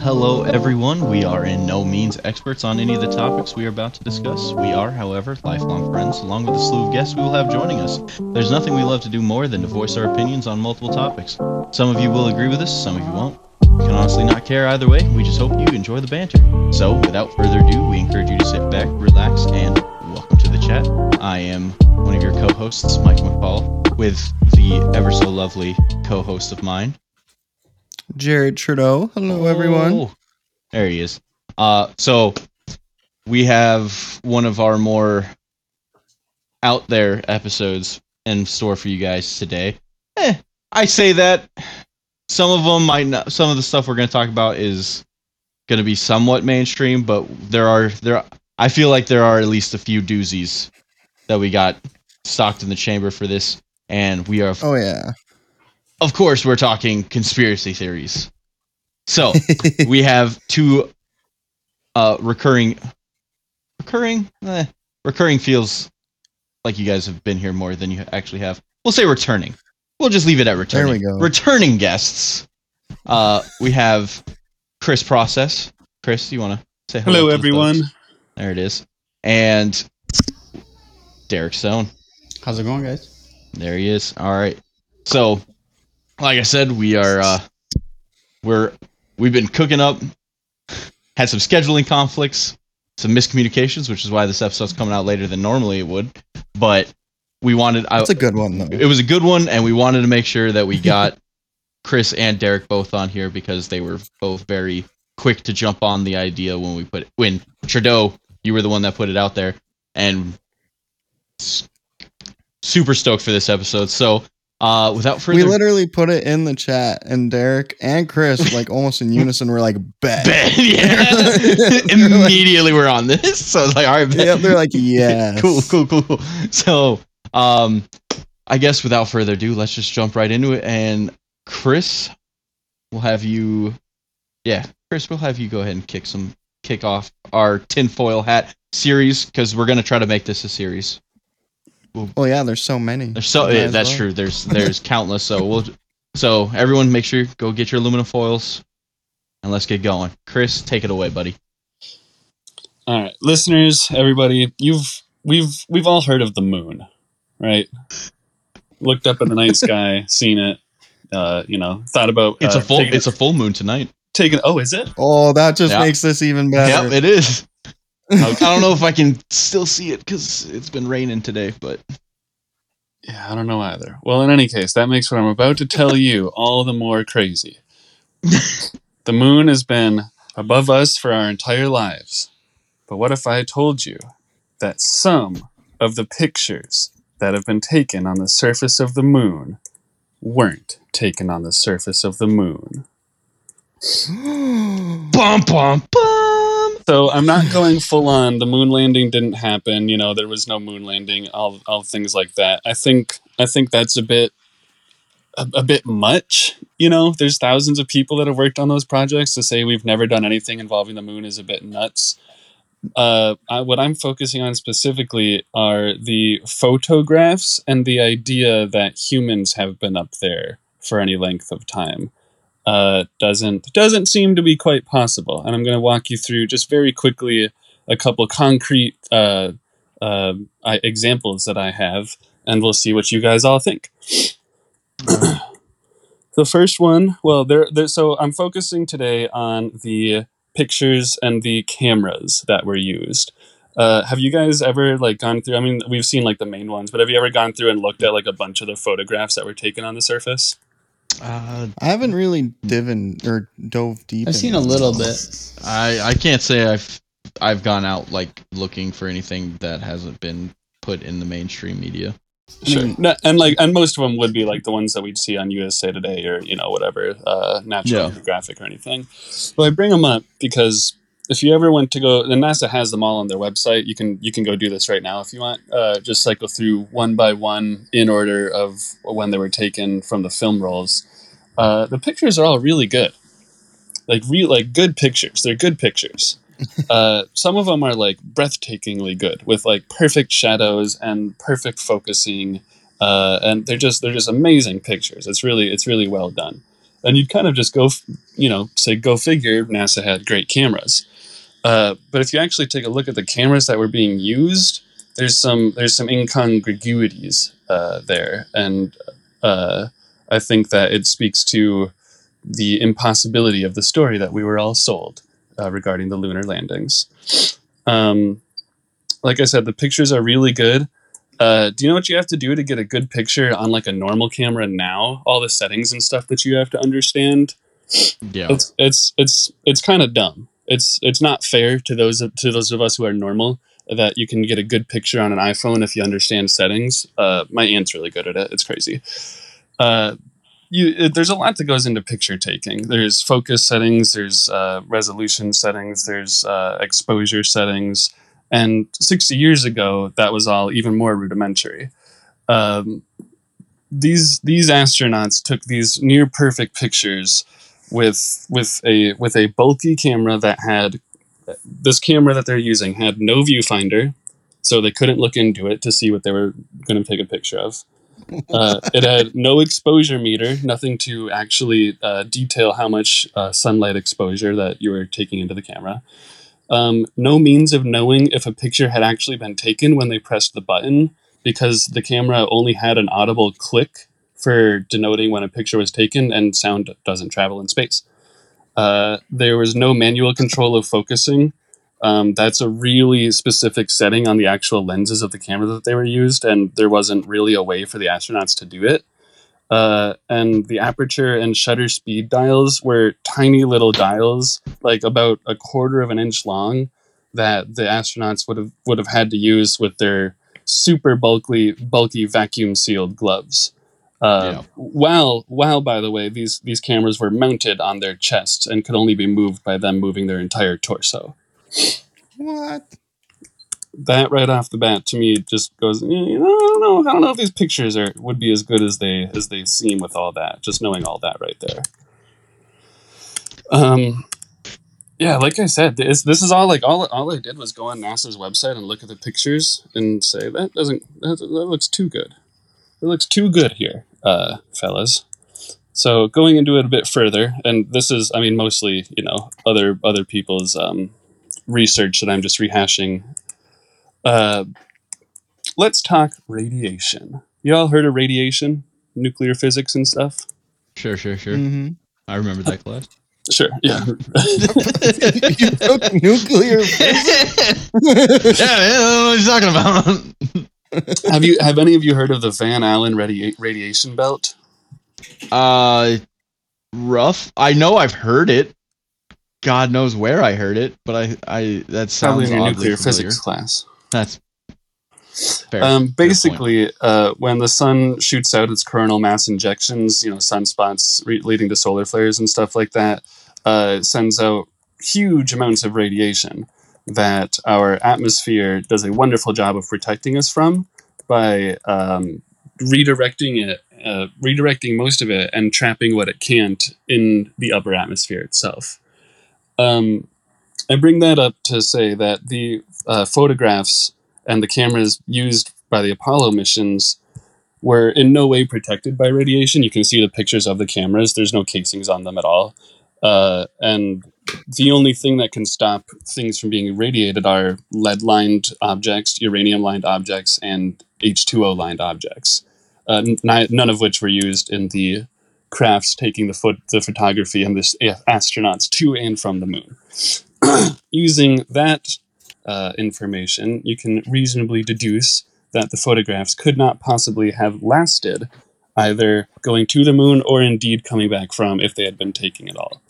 Hello, everyone. We are in no means experts on any of the topics we are about to discuss. We are, however, lifelong friends, along with a slew of guests we will have joining us. There's nothing we love to do more than to voice our opinions on multiple topics. Some of you will agree with us, some of you won't. We can honestly not care either way. We just hope you enjoy the banter. So, without further ado, we encourage you to sit back, relax, and welcome to the chat. I am one of your co-hosts, Mike McCall, with the ever so lovely co-host of mine, Jared Trudeau. Hello, everyone. Oh, there he is. Uh, so we have one of our more out there episodes in store for you guys today. Eh, I say that some of them might not. Some of the stuff we're going to talk about is going to be somewhat mainstream, but there are there. I feel like there are at least a few doozies that we got stocked in the chamber for this, and we are Oh yeah. Of course, we're talking conspiracy theories. So we have two uh, recurring, recurring, eh, recurring feels like you guys have been here more than you actually have. We'll say returning. We'll just leave it at returning. There we go. Returning guests. Uh, we have Chris Process. Chris, you want to say hello? Hello, to the everyone. folks? There it is. And Derek Stone. How's it going, guys? There he is. All right. So, like I said, we are uh we're we've been cooking up had some scheduling conflicts, some miscommunications, which is why this episode's coming out later than normally it would. But we wanted I, That's a good one though. it was a good one and we wanted to make sure that we got Chris and Derek both on here because they were both very quick to jump on the idea when we put when Trudeau, you were the one that put it out there and super stoked for this episode. So, uh without further We literally put it in the chat, and Derek and Chris, like almost in unison, were like, "Bet." Ben, yeah. Immediately we're on this. So I was like, all right. Yeah, they're like, "Yeah, cool, cool, cool, cool. So, um, I guess without further ado, let's just jump right into it. And Chris, we'll have you, yeah, Chris, we'll have you go ahead and kick some, kick off our tinfoil hat series because we're gonna try to make this a series. Well, yeah, there's so many. There's so yeah, that's well. true. There's there's countless. So we'll, so everyone, make sure go get your aluminum foils, and let's get going. Chris, take it away, buddy. All right, listeners, everybody, you've we've we've all heard of the moon, right? Looked up at the night sky, seen it. Uh, you know, thought about It's uh, a full, it's a full moon tonight. taking. Oh, is it? Oh, that just Yeah. makes this even better. Yep, it is. I don't know if I can still see it because it's been raining today, but Yeah, I don't know either. Well, in any case, that makes what I'm about to tell you all the more crazy. the moon has been above us for our entire lives. But what if I told you that some of the pictures that have been taken on the surface of the moon weren't taken on the surface of the moon? bum bum bum. So I'm not going full on. The moon landing didn't happen. You know, there was no moon landing. All all things like that. I think I think that's a bit a, a bit much. You know, there's thousands of people that have worked on those projects. To say we've never done anything involving the moon is a bit nuts. Uh, I, what I'm focusing on specifically are the photographs and the idea that humans have been up there for any length of time uh, doesn't doesn't seem to be quite possible. And I'm going to walk you through just very quickly a couple concrete uh, uh, examples that I have, and we'll see what you guys all think. the first one, well, there, there. So I'm focusing today on the pictures and the cameras that were used. Uh, have you guys ever like gone through? I mean, we've seen like the main ones, but have you ever gone through and looked at like a bunch of the photographs that were taken on the surface? Uh, I haven't really divin or dove deep. I've seen a it. little bit. I I can't say I've I've gone out like looking for anything that hasn't been put in the mainstream media. Sure. mean- No, and like, and most of them would be like the ones that we'd see on USA Today or you know whatever, uh, National Yeah. Geographic or anything. Well, I bring them up because if you ever went to go, and NASA has them all on their website. You can you can go do this right now if you want. Uh, just cycle through one by one in order of when they were taken from the film rolls. Uh, the pictures are all really good, like real like good pictures. They're good pictures. uh, some of them are like breathtakingly good with like perfect shadows and perfect focusing uh, and they're just they're just amazing pictures it's really it's really well done and you'd kind of just go, you know, say go figure. NASA had great cameras, uh, but if you actually take a look at the cameras that were being used, there's some there's some incongruities uh, there, and uh, I think that it speaks to the impossibility of the story that we were all sold uh, regarding the lunar landings. Um, like I said, the pictures are really good. Uh, do you know what you have to do to get a good picture on like a normal camera now? All the settings and stuff that you have to understand. Yeah. It's it's it's it's kind of dumb. It's it's not fair to those to those of us who are normal that you can get a good picture on an iPhone if you understand settings. Uh, my aunt's really good at it. It's crazy. Uh, you there's a lot that goes into picture taking. There's focus settings, there's uh, resolution settings, there's uh, exposure settings, and 60 years ago that was all even more rudimentary. Um, these these astronauts took these near perfect pictures with with a with a bulky camera that had this camera that they're using had no viewfinder, so they couldn't look into it to see what they were going to take a picture of. Uh, it had no exposure meter, nothing to actually uh, detail how much uh, sunlight exposure that you were taking into the camera. Um, no means of knowing if a picture had actually been taken when they pressed the button because the camera only had an audible click for denoting when a picture was taken, and sound doesn't travel in space. Uh, there was no manual control of focusing. Um, that's a really specific setting on the actual lenses of the camera that they were used, and there wasn't really a way for the astronauts to do it. Uh, and the aperture and shutter speed dials were tiny little dials, like about a quarter of an inch long, that the astronauts would have would have had to use with their super bulky bulky vacuum sealed gloves. Uh, Yeah. While while by the way, these these cameras were mounted on their chests and could only be moved by them moving their entire torso What? that right off the bat to me just goes "Eh, you know, I don't know I don't know if these pictures are would be as good as they as they seem with all that just knowing all that right there um yeah like I said this this is all like all all I did was go on NASA's website and look at the pictures and say that doesn't that, that looks too good it looks too good here uh fellas so going into it a bit further and this is I mean mostly you know other other people's um research that I'm just rehashing uh, let's talk radiation. You all heard of radiation, nuclear physics, and stuff? Sure, sure, sure. Mhm. I remember that class. Sure. Yeah. you took nuclear physics? yeah, yeah, what are you talking about? Have you? Have any of you heard of the Van Allen radi- radiation belt? uh, rough. I know I've heard it. God knows where I heard it, but I, I that sounds Probably in your nuclear familiar. physics class. That's fair. Um, Fair basically, uh, when the sun shoots out its coronal mass injections, you know, sunspots re- leading to solar flares and stuff like that, uh, sends out huge amounts of radiation that our atmosphere does a wonderful job of protecting us from by um, redirecting it, uh, redirecting most of it, and trapping what it can't in the upper atmosphere itself. Um, I bring that up to say that the uh, photographs and the cameras used by the Apollo missions were in no way protected by radiation. You can see the pictures of the cameras. There's no casings on them at all. Uh, and the only thing that can stop things from being irradiated are lead lined objects, uranium lined objects, and H2O lined objects, uh, n- none of which were used in the crafts taking the, foot, the photography and the astronauts to and from the moon. Using that uh, information, you can reasonably deduce that the photographs could not possibly have lasted either going to the moon or indeed coming back from if they had been taking it all.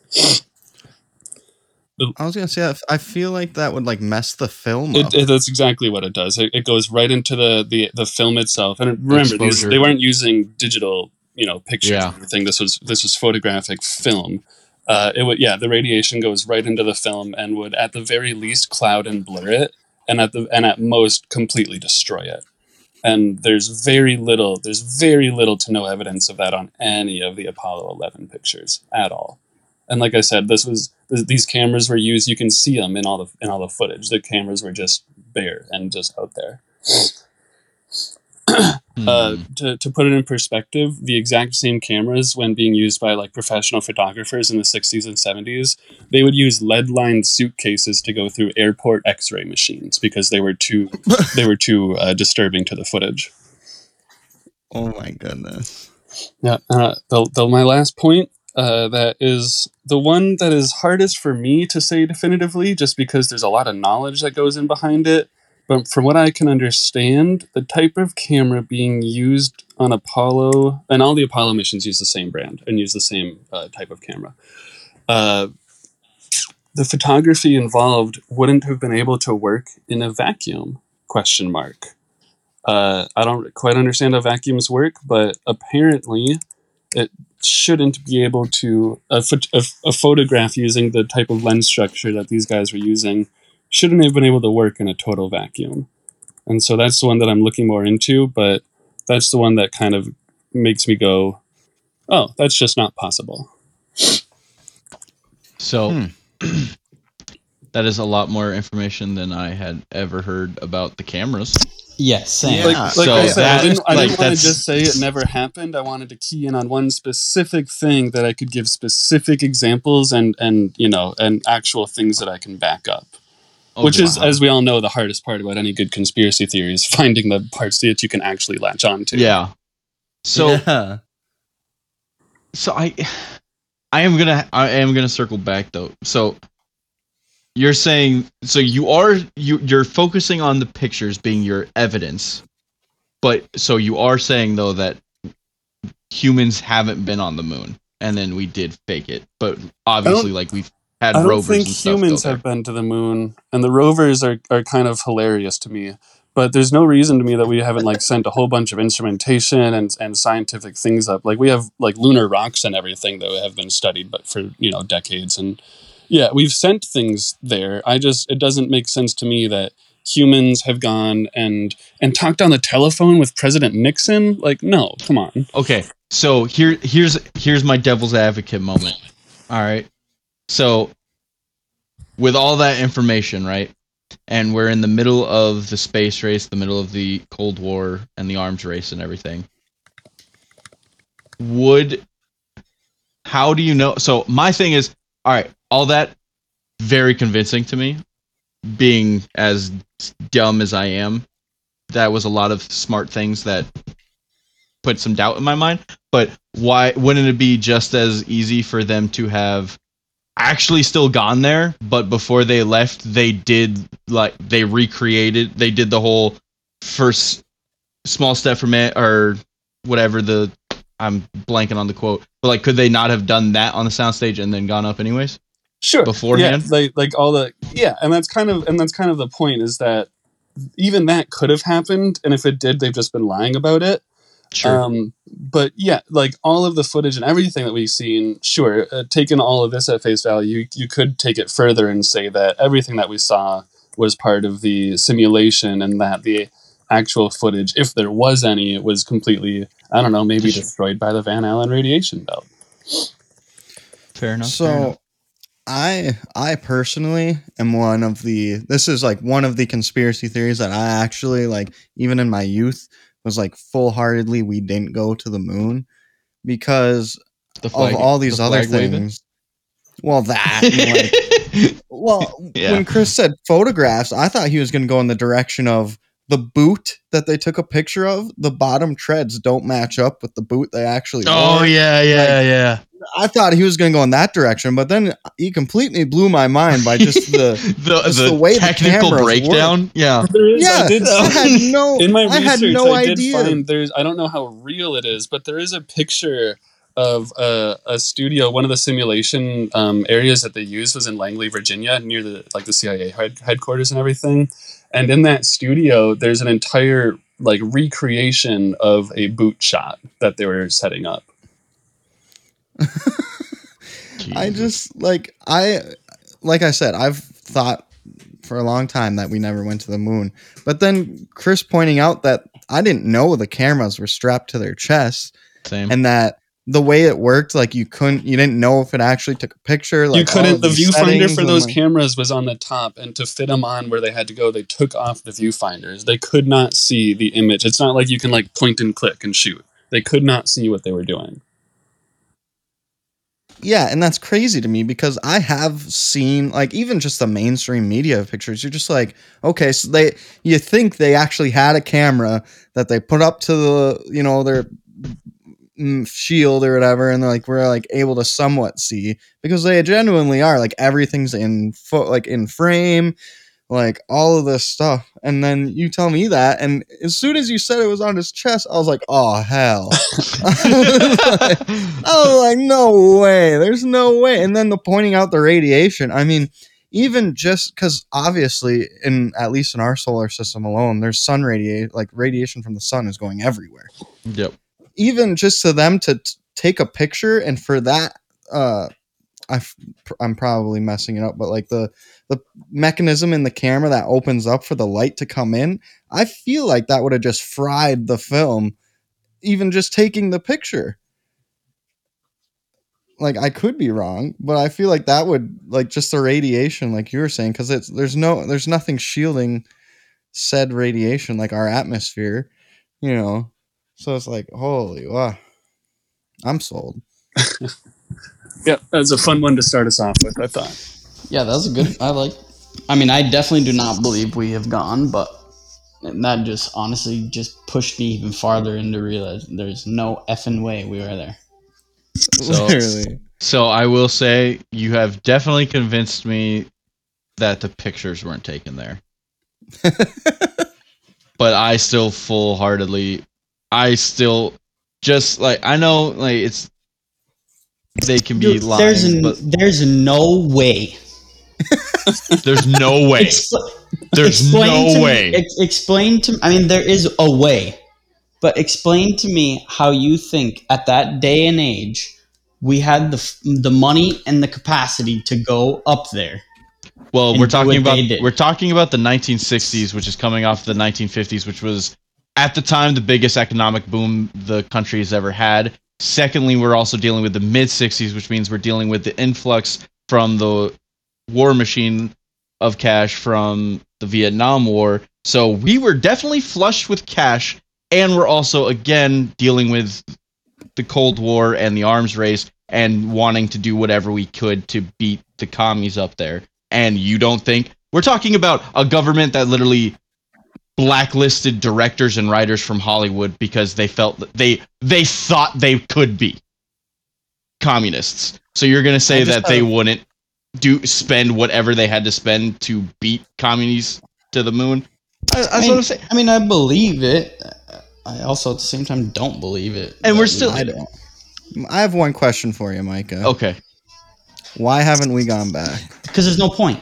I was gonna say I feel like that would like mess the film It, up. it, that's exactly what it does. It, it goes right into the, the, the film itself. And remember, these, Exposure. they weren't using digital, you know, pictures Yeah. and everything. This was this was photographic film. Uh, it would yeah, the radiation goes right into the film and would at the very least cloud and blur it, and at the and at most completely destroy it. And there's very little there's very little to no evidence of that on any of the Apollo 11 pictures at all. And like I said, this was th- these cameras were used. You can see them in all the in all the footage. The cameras were just bare and just out there. Uh, Hmm. to, to put it in perspective, the exact same cameras, when being used by like professional photographers in the 60s and 70s, they would use lead lined suitcases to go through airport x ray machines because they were too they were too uh, disturbing to the footage. Oh my goodness. Yeah. Uh, the, the, my last point uh, that is the one that is hardest for me to say definitively, just because there's a lot of knowledge that goes in behind it. But from what I can understand, the type of camera being used on Apollo, and all the Apollo missions use the same brand and use the same uh, type of camera. Uh, the photography involved wouldn't have been able to work in a vacuum? Question mark. Uh, I don't quite understand how vacuums work, but apparently it shouldn't be able to a, a, a photograph using the type of lens structure that these guys were using shouldn't have been able to work in a total vacuum and so that's the one that i'm looking more into but that's the one that kind of makes me go oh that's just not possible So Hmm. that is a lot more information than I had ever heard about the cameras. Yes, same. Yeah. like, like So I said, I didn't, I like, didn't want to just say it never happened. I wanted to key in on one specific thing that I could give specific examples and and you know and actual things that I can back up. Oh, Which is, as we all know, the hardest part about any good conspiracy theory is finding the parts that you can actually latch on to. yeah. So yeah. so I I am gonna I am gonna circle back though. So you're saying so you are you you're focusing on the pictures being your evidence, but so you are saying though that humans haven't been on the moon and then we did fake it, but obviously like we've had rovers. I don't think humans have been to the moon, and the rovers are, are kind of hilarious to me. But there's no reason to me that we haven't like sent a whole bunch of instrumentation and, and scientific things up. Like we have like lunar rocks and everything that have been studied, but for you know decades. And yeah, we've sent things there. I just it doesn't make sense to me that humans have gone and and talked on the telephone with President Nixon. Like no, come on. Okay, so here here's here's my devil's advocate moment. All right. So with all that information, right? And we're in the middle of the space race, the middle of the Cold War and the arms race and everything. Would how do you know? So my thing is, all right, all that very convincing to me. Being as dumb as I am, that was a lot of smart things that put some doubt in my mind. But why wouldn't it be just as easy for them to have actually still gone there, but before they left, they did like they recreated, they did the whole first small step for man or whatever the I'm blanking on the quote, but like, could they not have done that on the soundstage and then gone up anyways? Sure beforehand? yeah, like like all the yeah and that's kind of and that's kind of the point is that even that could have happened and if it did they've just been lying about it um but yeah like all of the footage and everything that we've seen sure uh, taking all of this at face value you, you could take it further and say that everything that we saw was part of the simulation and that the actual footage if there was any it was completely i don't know maybe destroyed by the van allen radiation belt fair enough. fair So enough. I I personally am one of the this is like one of the conspiracy theories that I actually like even in my youth was like full heartedly we didn't go to the moon because the of all these the other flag waving? things. Well that like well Yeah. when Chris said photographs, I thought he was gonna go in the direction of the boot that they took a picture of, the bottom treads don't match up with the boot they actually oh wore. yeah, yeah, yeah. I thought he was going to go in that direction, but then he completely blew my mind by just the. the, just the, the way the technical cameras breakdown. Yeah. there is yeah, I did, I had no. in my I research, had no I did idea. find there's. I don't know how real it is, but there is a picture of a, a studio. One of the simulation um, areas that they used was in Langley, Virginia, near the like the CIA head, headquarters and everything. And in that studio, there's an entire like recreation of a boot shot that they were setting up. I just like I, like I said, I've thought for a long time that we never went to the moon, but then Chris pointing out that I didn't know the cameras were strapped to their chests same. and that the way it worked, like you couldn't, you didn't know if it actually took a picture. Like you couldn't. The viewfinder for those like- cameras was on the top, and to fit them on where they had to go, they took off the viewfinders. They could not see the image. It's not like you can like point and click and shoot. They could not see what they were doing. Yeah, and that's crazy to me because I have seen like even just the mainstream media pictures. You're just like, okay, so they you think they actually had a camera that they put up to the you know their mm, shield or whatever, and they're like we're like able to somewhat see because they genuinely are like everything's in foot like in frame, like all of this stuff. And then you tell me that, and as soon as you said it was on his chest, I was like, oh hell. I was like, no way. There's no way. And then the pointing out the radiation. I mean, even just because obviously, in at least in our solar system alone, there's sun radiation, like radiation from the sun is going everywhere. Yep. Even just to them to t- take a picture and for that, uh, I I'm probably messing it up, but like the the mechanism in the camera that opens up for the light to come in, I feel like that would have just fried the film, even just taking the picture like I could be wrong, but I feel like that would like just the radiation, like you were saying, because it's there's no there's nothing shielding said radiation like our atmosphere, you know. So it's like holy wow, I'm sold. Yeah, that was a fun one to start us off with. I thought. Yeah, that was a good. I like. I mean, I definitely do not believe we have gone, but that just honestly just pushed me even farther into realize there's no effing way we were there. So- Literally, So I will say you have definitely convinced me that the pictures weren't taken there. but I still full heartedly I still just like I know like it's they can be Dude, lying, there's n- but there's no way. there's no way. Expl- There's explain to no me- ex- explain to. I mean, there is a way, but explain to me how you think at that day and age we had the the money and the capacity to go up there. Well, we're talking about we're talking about the 1960s, which is coming off the 1950s, which was at the time the biggest economic boom the country has ever had. Secondly, we're also dealing with the mid 60s, which means we're dealing with the influx from the war machine of cash from the Vietnam War. So we were definitely flushed with cash, and we're also again dealing with the Cold War and the arms race and wanting to do whatever we could to beat the commies up there. And you don't think we're talking about a government that literally blacklisted directors and writers from Hollywood because they felt that they they thought they could be communists. So you're gonna say that they have- wouldn't do spend whatever they had to spend to beat communists to the moon? I, that's I mean, what I'm. I mean, I believe it. I also at the same time don't believe it. And we're still- I don't. I have one question for you, Micah. Okay. Why haven't we gone back? because there's no point.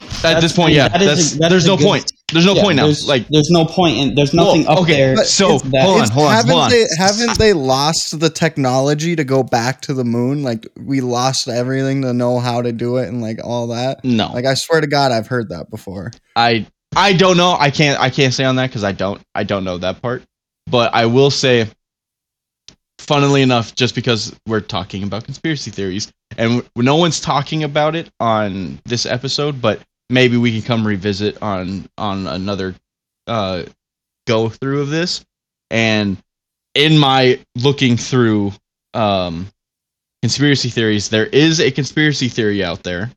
At That's- this point, yeah, that is that's, a- that there's no good- point. There's no Yeah, point now. There's, Like, there's no point, and there's nothing Well, up okay, there. but so, that- hold on, hold on, haven't hold on. They, haven't they lost the technology to go back to the moon? Like we lost everything to know how to do it and like all that. no, Like I swear to God, I've heard that before. I I don't know. I can't I can't say on that because I don't I don't know that part. But I will say, funnily enough, just because we're talking about conspiracy theories and no one's talking about it on this episode, but maybe we can come revisit on on another uh, go through of this. And in my looking through um, conspiracy theories, there is a conspiracy theory out there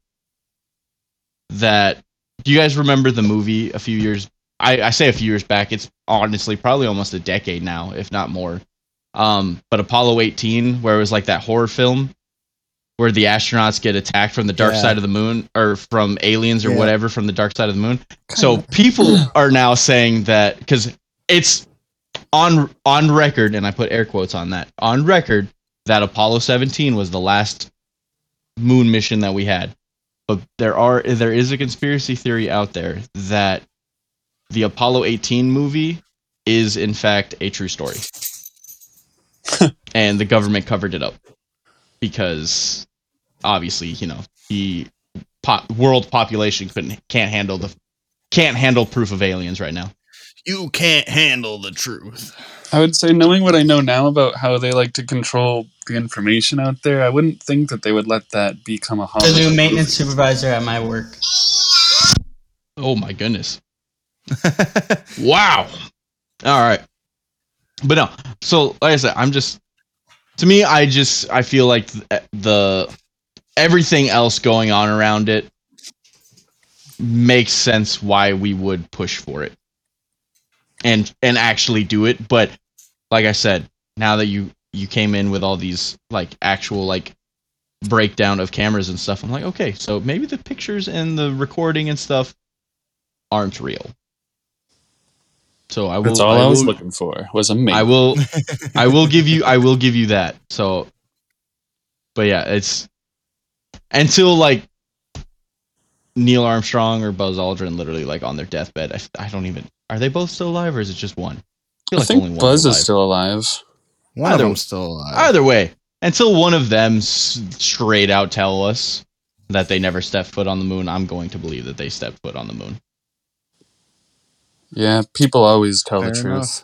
that do you guys remember the movie a few years I, I say a few years back it's honestly probably almost a decade now if not more um but apollo 18 where it was like that horror film where the astronauts get attacked from the dark Yeah. side of the moon or from aliens or Yeah. whatever from the dark side of the moon so people are now saying that because it's on on record and i put air quotes on that on record that apollo 17 was the last moon mission that we had but there are there is a conspiracy theory out there that the Apollo 18 movie is in fact a true story. and the government covered it up because obviously, you know, the po- world population couldn't can't handle the can't handle proof of aliens right now. You can't handle the truth. I would say, knowing what I know now about how they like to control the information out there. I wouldn't think that they would let that become a The Hollywood new movie. maintenance supervisor at my work. Oh my goodness. Wow. All right. But no. So like I said, I'm just to me I just I feel like th- the everything else going on around it makes sense why we would push for it. And and actually do it, but like I said, now that you you came in with all these like actual like breakdown of cameras and stuff, I'm like, okay, so maybe the pictures and the recording and stuff aren't real. So I will. That's all I, was will, looking for. Was a mate. I will. I will give you. I will give you that. So, but yeah, it's until like Neil Armstrong or Buzz Aldrin, literally like on their deathbed. I, I don't even. Are they both still alive, or is it just one? I, feel I like think only one's Buzz alive. is still alive. One Either- of them's still alive. Either way, until one of them straight out tell us that they never stepped foot on the moon, I'm going to believe that they stepped foot on the moon. Yeah, people always tell the Fair truth.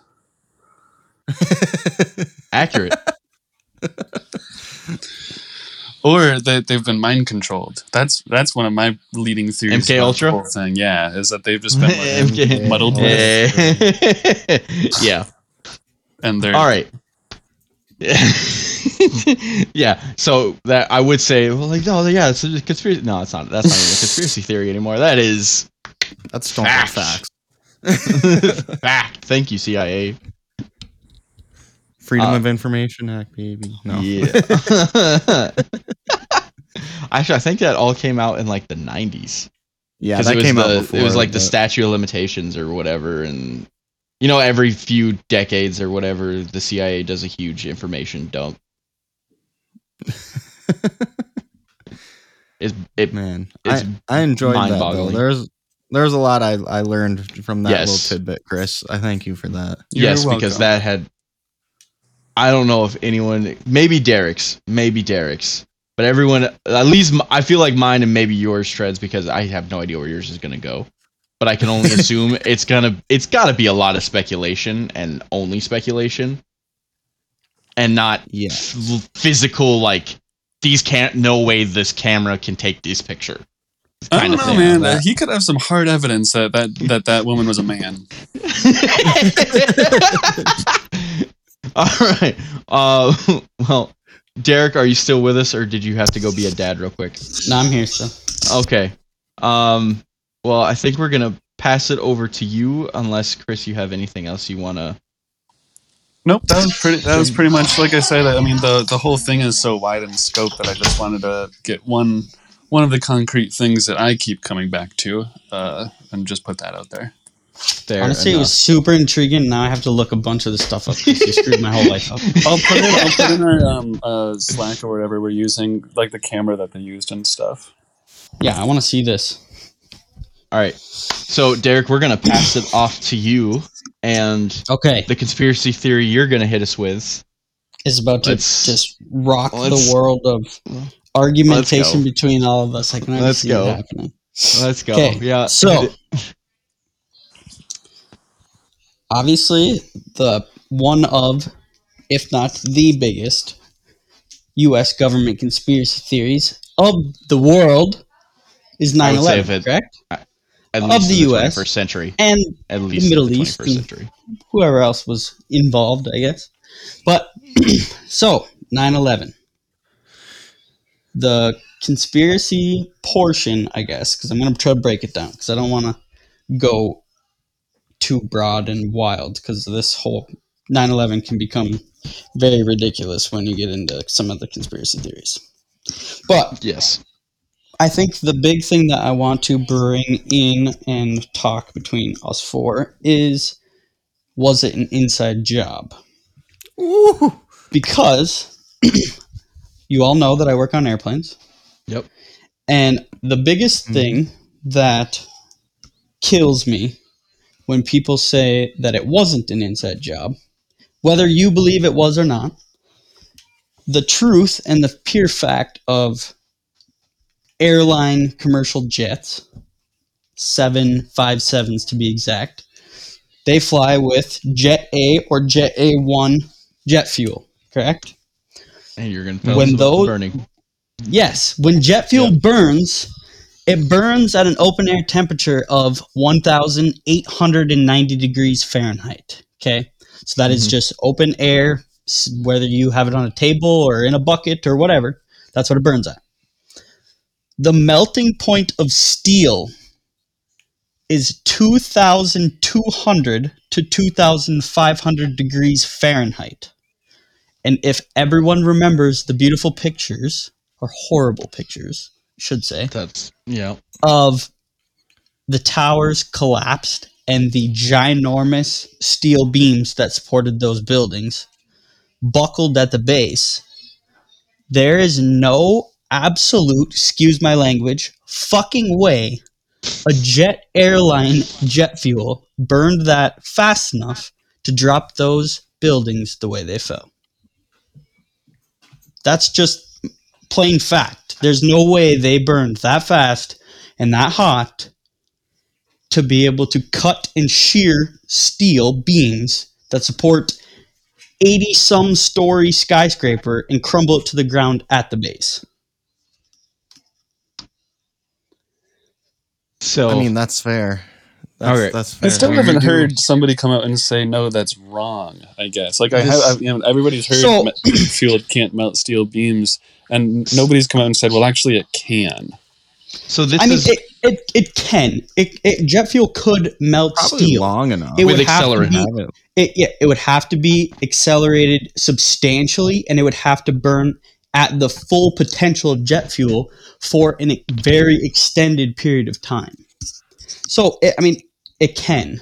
Accurate. Or that they've been mind controlled. That's that's one of my leading theories. MK Ultra? The thing, yeah, is that they've just been like, MK muddled with, yeah. and they're All right. yeah. So that I would say, well, like, no, yeah, it's a conspiracy. No, it's not. That's not even a conspiracy theory anymore. That is That's stone cold Facts. facts. fact. Thank you, CIA. Freedom Uh, of Information Act, baby. No. Yeah. Actually, I think that all came out in like the '90s. Yeah, 'Cause that it was came the, out before. It was like the statute of limitations or whatever, and you know, every few decades or whatever, the CIA does a huge information dump. It's, it Man, It's I, I enjoyed that though. There's there's a lot I I learned from that Yes. little tidbit, Chris. I thank you for that. You're yes, because that had. I don't know if anyone, maybe Derek's, maybe Derek's, but everyone, at least m- I feel like mine and maybe yours treads because I have no idea where yours is gonna go. But I can only assume it's gonna, it's got to be a lot of speculation and only speculation, and not Yeah. f- physical like these can't. No way this camera can take this picture. I don't know, man. That- Uh, he could have some hard evidence that that that, that woman was a man. All right. Uh, well, Derek, are you still with us, or did you have to go be a dad real quick? No, I'm here still. Okay. Um. Well, I think we're gonna pass it over to you, unless Chris, you have anything else you wanna. Nope, that was pretty. That was pretty much like I said. I mean, the the whole thing is so wide in scope that I just wanted to get one one of the concrete things that I keep coming back to, uh, and just put that out there. There. Honestly, it was super intriguing. Now I have to look a bunch of this stuff up because you screwed my whole life up. I'll put in I'll put in our um, uh, Slack or whatever we're using, like the camera that they used and stuff. Yeah, I want to see this. All right. So, Derek, we're gonna pass it off to you, and Okay, the conspiracy theory you're gonna hit us with. is about to Let's- just rock the world of argumentation between all of us. I can Let's see go. it happening. Let's go. Yeah. So, obviously, the one of, if not the biggest, U.S. government conspiracy theories of the world is I would say 9/11. if it- correct? of least the US. 21st century. And At least Middle in the East 21st and- century. whoever else was involved, I guess. But so 9/11, the conspiracy portion, I guess, because I'm gonna try to break it down because I don't want to go too broad and wild because this whole 9/11 can become very ridiculous when you get into some of the conspiracy theories. But Yes. I think the big thing that I want to bring in and talk between us four is was it an inside job? Ooh. Because you all know that I work on airplanes. Yep. And the biggest Mhm. thing that kills me when people say that it wasn't an inside job, whether you believe it was or not, the truth and the pure fact of airline commercial jets, seven five sevens to be exact, they fly with Jet A or Jet A1 jet fuel, correct? And you're gonna tell When those- burning. Yes, when jet fuel burns, it burns at an open air temperature of 1,890 degrees Fahrenheit. Okay, so that is Mhm. just open air, whether you have it on a table or in a bucket or whatever. That's what it burns at. The melting point of steel is 2,200 to 2,500 degrees Fahrenheit. And if everyone remembers the beautiful pictures, or horrible pictures, should say, That's yeah. of the towers collapsed and the ginormous steel beams that supported those buildings buckled at the base, there is no absolute, excuse my language, fucking way a jet airline jet fuel burned that fast enough to drop those buildings the way they fell. That's just plain fact. There's no way they burned that fast and that hot to be able to cut and shear steel beams that support 80 some story skyscraper and crumble it to the ground at the base. So I mean, that's fair. That's, Okay. that's fair. I still haven't do- heard somebody come out and say no, that's wrong. I guess like I have, I've, you know, everybody's heard So- me- fuel can't melt steel beams, and nobody's come out and said, well, actually, it can. so this I mean, is it, it, it can. It, it, jet fuel could melt Probably steel. long enough. It with would have to be- it. it, yeah, it would have to be accelerated substantially, and it would have to burn at the full potential of jet fuel for a very extended period of time. So, it, I mean, it can,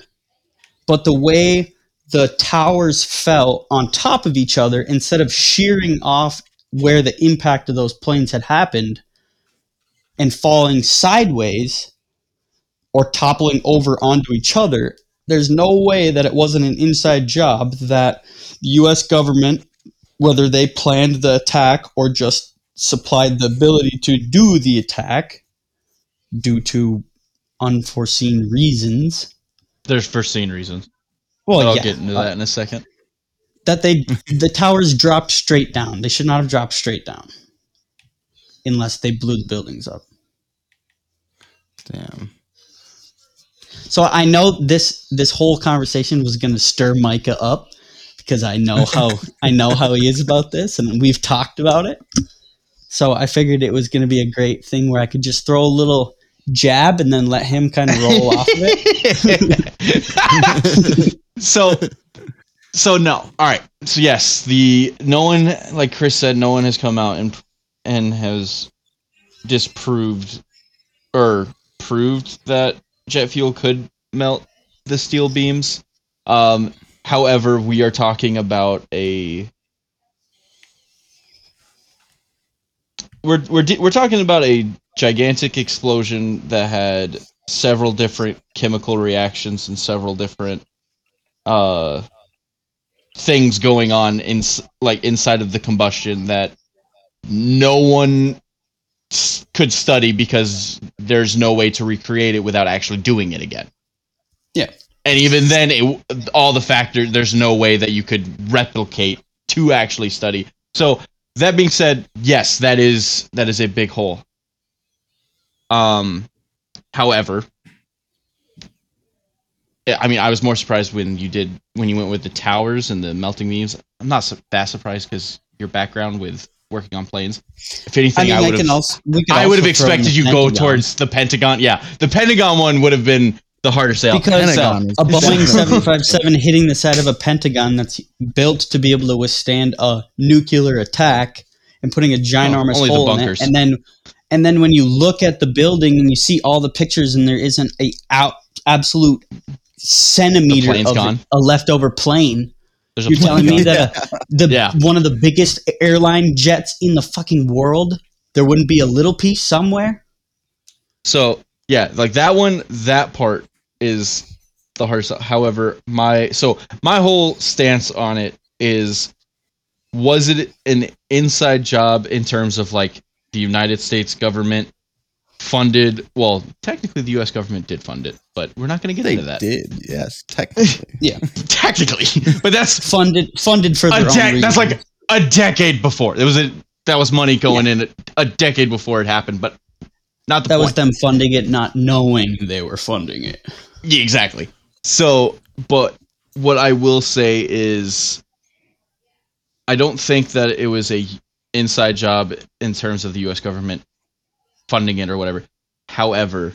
but the way the towers fell on top of each other, instead of shearing off where the impact of those planes had happened and falling sideways or toppling over onto each other, there's no way that it wasn't an inside job that the US government, whether they planned the attack or just supplied the ability to do the attack due to unforeseen reasons. there's foreseen reasons. Well, but I'll yeah, get into that in a second. that they the towers dropped straight down. They should not have dropped straight down unless they blew the buildings up. Damn. So I know this this whole conversation was going to stir Micah up because I know how I know how he is about this, and we've talked about it. So I figured it was going to be a great thing where I could just throw a little jab and then let him kind of roll off of it. so so no. All right. So yes the no one like chris said no one has come out and and has disproved or proved that jet fuel could melt the steel beams. Um however we are talking about a we're we're we're talking about a gigantic explosion that had several different chemical reactions and several different uh things going on in like inside of the combustion that no one s- could study because there's no way to recreate it without actually doing it again. Yeah. And even then it, all the factors there's no way that you could replicate to actually study. So that being said, yes, that is that is a big hole. Um however, I mean, I was more surprised when you did when you went with the towers and the melting beams. I'm not su- that surprised because your background with working on planes. If anything, I mean, I, would have. also we could I would have also throw in expected you go towards the Pentagon. Yeah, the Pentagon one would have been the harder sale. Because uh, is- a Boeing 757 hitting the side of a Pentagon that's built to be able to withstand a nuclear attack and putting a ginormous oh, only the hole in it. And then and then when you look at the building and you see all the pictures and there isn't a out absolute centimeter of gone. a leftover plane. There's You're telling me that a, the Yeah. one of the biggest airline jets in the fucking world, there wouldn't be a little piece somewhere? So yeah, like that one, that part is the hardest. However, my so my whole stance on it is, was it an inside job in terms of like the United States government funded? Well, technically the U.S. government did fund it, but we're not going to get They into that. did, yes, technically. Yeah technically, but that's Funded funded for their a own tech- that's like a decade before. It was a that was money going in a, a decade before it happened, but not the That point. was them funding it, not knowing they were funding it. Yeah, exactly. So, but what I will say is, I don't think that it was a inside job in terms of the U.S. government funding it or whatever. However,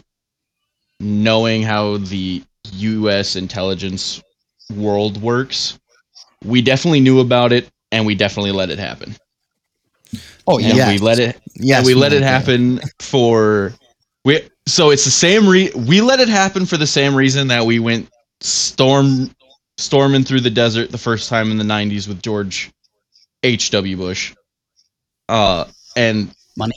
knowing how the U.S. intelligence world works, we definitely knew about it, and we definitely let it happen. Oh yeah, Yeah. we let it Yes, and we let it happen for we so it's the same re we let it happen for the same reason that we went storm storming through the desert the first time in the 90s with George H.W. Bush uh and money,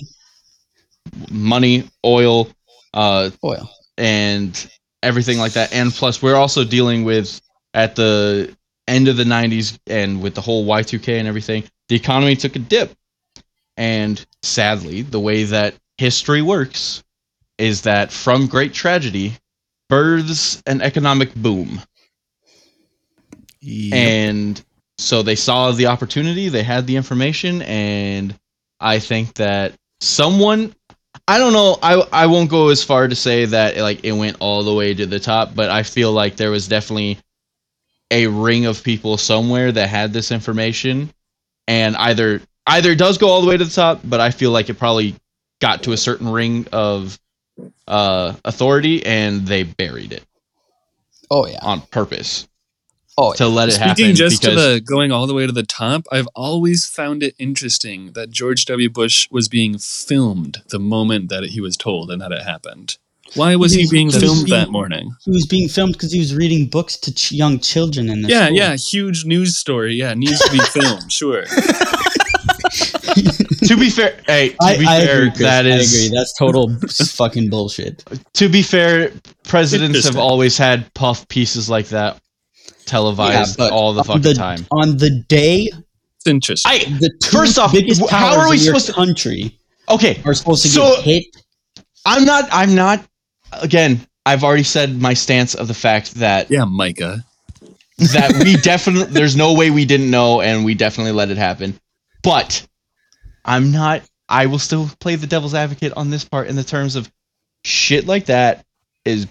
money oil uh oil. and everything like that. And plus, we're also dealing with at the end of the 90s and with the whole Y2K and everything, the economy took a dip. And sadly, the way that history works is that from great tragedy births an economic boom. Yep. And so they saw the opportunity, they had the information, and I think that someone I don't know, I I won't go as far to say that like it went all the way to the top, but I feel like there was definitely a ring of people somewhere that had this information and either either it does go all the way to the top, but I feel like it probably got to a certain ring of uh authority and they buried it Oh yeah. on purpose Oh to let it happen Speaking just to because the going all the way to the top, I've always found it interesting that George W. Bush was being filmed the moment that he was told and that it happened. Why was he He's- being filmed being- that morning? He was being filmed because he was reading books to ch- young children in the Yeah, school. yeah, huge news story. Yeah, needs to be filmed. Sure. To be fair, hey, to I, be I fair, agree, that is I agree. That's total fucking bullshit. to be fair, presidents have always had puff pieces like that televised Yeah, but all the fucking the- time. On the day, It's interesting. I the two First off, how are we supposed to- country okay. are supposed to So- get hit. I'm not. I'm not. Again, I've already said my stance of the fact that yeah, Micah. that we definitely there's no way we didn't know and we definitely let it happen. But I'm not. I will still play the devil's advocate on this part in the terms of shit like that is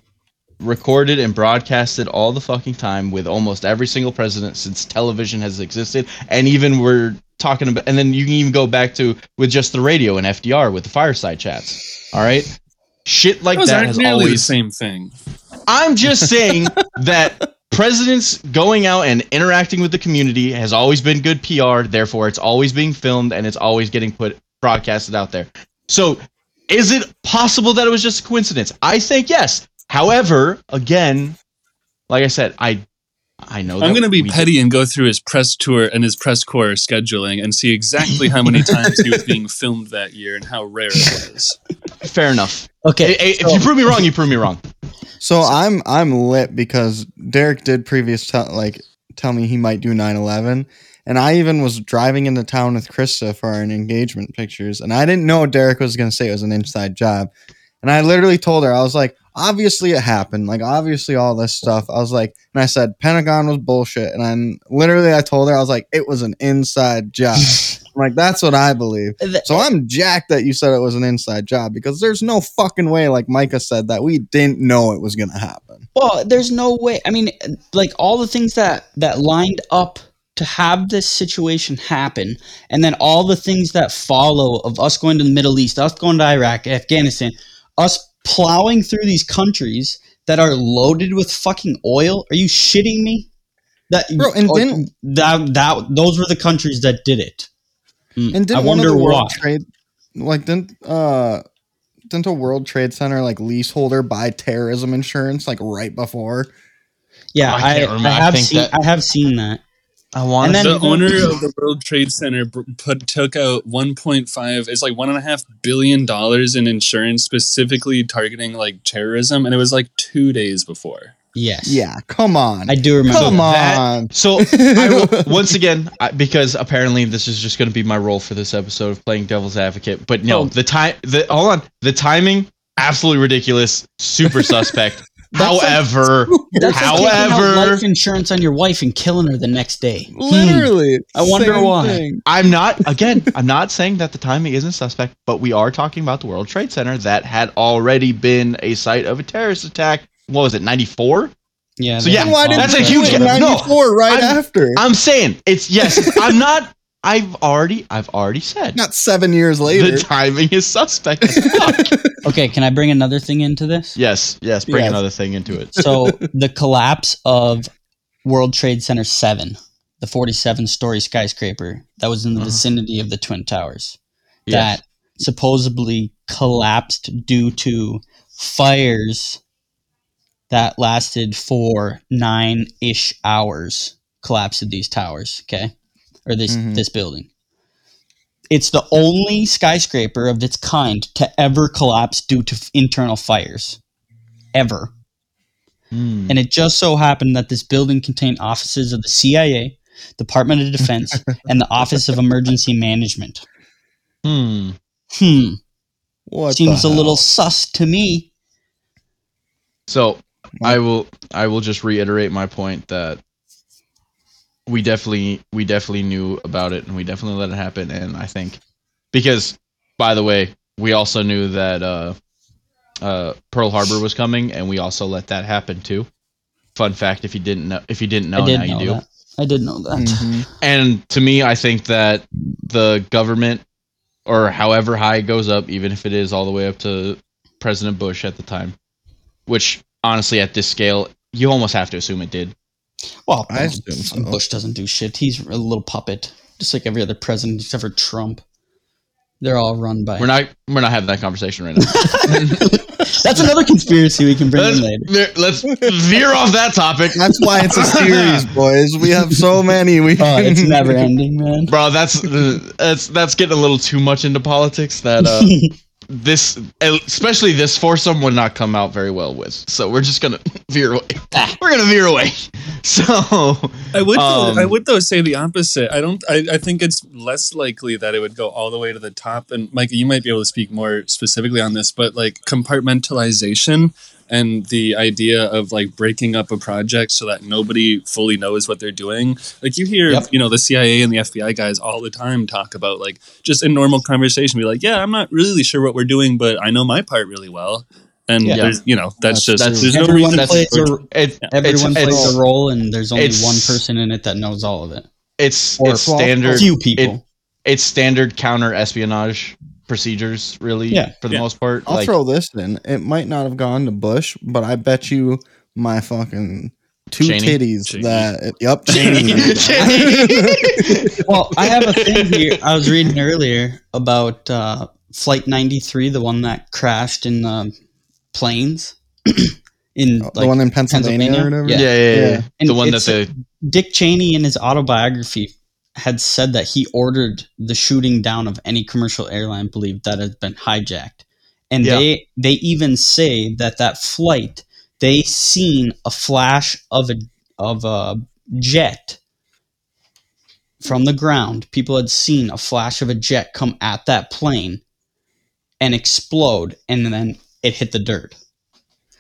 recorded and broadcasted all the fucking time with almost every single president since television has existed and even we're talking about and then you can even go back to with just the radio and FDR with the fireside chats all right shit like that has nearly the always same thing. I'm just saying that presidents going out and interacting with the community has always been good PR. Therefore, it's always being filmed and it's always getting put broadcasted out there. So, is it possible that it was just a coincidence? I think yes. However, again, like I said, I I know I'm going to be we- petty and go through his press tour and his press corps scheduling and see exactly how many times he was being filmed that year and how rare it was. Fair enough. Okay, Hey, hey, so- if you prove me wrong, you prove me wrong. So I'm I'm lit because Derek did previous like tell me he might do 9/11 and I even was driving into town with Krista for our engagement pictures and I didn't know Derek was going to say it was an inside job. And I literally told her I was like obviously it happened. Like obviously all this stuff. I was like and I said Pentagon was bullshit and then literally I told her I was like it was an inside job. Like that's what I believe. So I'm jacked that you said it was an inside job because there's no fucking way, like Micah said, that we didn't know it was gonna happen. Well, there's no way. I mean, like all the things that that lined up to have this situation happen, and then all the things that follow of us going to the Middle East, us going to Iraq, Afghanistan, us plowing through these countries that are loaded with fucking oil. Are you shitting me? That Bro, and then that that those were the countries that did it. Mm, And didn't I one of wonder the why. World Trade, like didn't uh, didn't a World Trade Center like leaseholder buy terrorism insurance like right before? Yeah, I I. I I have think seen that- I have seen that. I want And then- the owner of the World Trade Center put took out 1.5. It's like one and a half billion dollars in insurance specifically targeting like terrorism, and it was like two days before. Yes. Yeah, come on, I do remember. come that- on. So I will, once again, I, because apparently this is just going to be my role for this episode of playing devil's advocate. But no, Oh. the time, the hold on, the timing, absolutely ridiculous, super suspect. That's like- However, like however, life insurance on your wife and killing her the next day. Hmm. Literally. I wonder why. thing. I'm not again. I'm not saying that the timing isn't suspect, but we are talking about the World Trade Center that had already been a site of a terrorist attack. What was it? 94. Yeah. So they yeah, didn't Why That's a huge it in gap. No, 94 right I'm- after? I'm saying it's yes. I'm not. I've already. I've already said Not seven years later. the timing is suspect. as fuck. Okay, can I bring another thing into this? yes. Yes. Bring Yes. another thing into it. So the collapse of World Trade Center 7, the 47 story skyscraper that was in the Uh-huh. vicinity of the Twin Towers, Yes. that supposedly collapsed due to fires that lasted for nine ish hours. Collapse of these towers, okay? Or this, Mhm. this building. It's the only skyscraper of its kind to ever collapse due to internal fires. Ever. Hmm. And it just so happened that this building contained offices of the CIA, Department of Defense, and the Office of Emergency Management. Hmm. Hmm. what Seems a little sus to me. So I will I will just reiterate my point that we definitely we definitely knew about it and we definitely let it happen and I think because by the way we also knew that uh, uh, Pearl Harbor was coming and we also let that happen too. Fun fact if you didn't know if you didn't know did now know you do. that. I did know that. Mhm. And to me, I think that the government, or however high it goes up, even if it is all the way up to President Bush at the time, which honestly, at this scale, you almost have to assume it did. Well, I assume so. Bush doesn't do shit. He's a little puppet, just like every other president except for Trump. They're all run by. We're not we're not having that conversation right now. That's another conspiracy we can bring in later. let's, let's veer off that topic, That's why it's a series, boys. We have so many. We Oh, it's never ending, man. bro. That's that's that's getting a little too much into politics. That uh, this, especially this foursome, would not come out very well with. So we're just gonna veer away. We're gonna veer away. So I would Um, I would though say the opposite. I don't I, I think it's less likely that it would go all the way to the top and Mike you might be able to speak more specifically on this but like compartmentalization and the idea of like breaking up a project so that nobody fully knows what they're doing. Like you hear, Yep. you know, the CIA and the FBI guys all the time talk about like just in normal conversation be like, "Yeah, I'm not really sure what we're doing, but I know my part really well." And Yeah. there's, you know, that's, That's- just that's- there's no Everyone reason plays a, it, everyone it's, plays it's, a role, and there's only one person in it that knows all of it. it's, Or it's standard. few people. it's standard counter espionage procedures, really. Yeah. for the Yeah. most part. I'll like, throw this in. It might not have gone to Bush, but I bet you my fucking two Cheney? titties Cheney. that yep Cheney. Cheney. well, I have a thing here. I was reading earlier about uh, Flight 93, the one that crashed in the plains in the like one in Pennsylvania, Pennsylvania? or whatever. yeah, Yeah. yeah, yeah. Yeah. The one that it's- the Dick Cheney in his autobiography had said that he ordered the shooting down of any commercial airline believed that had been hijacked. And Yeah. they they even say that that flight they seen a flash of a of a jet from the ground. People had seen a flash of a jet come at that plane and explode and then it hit the dirt.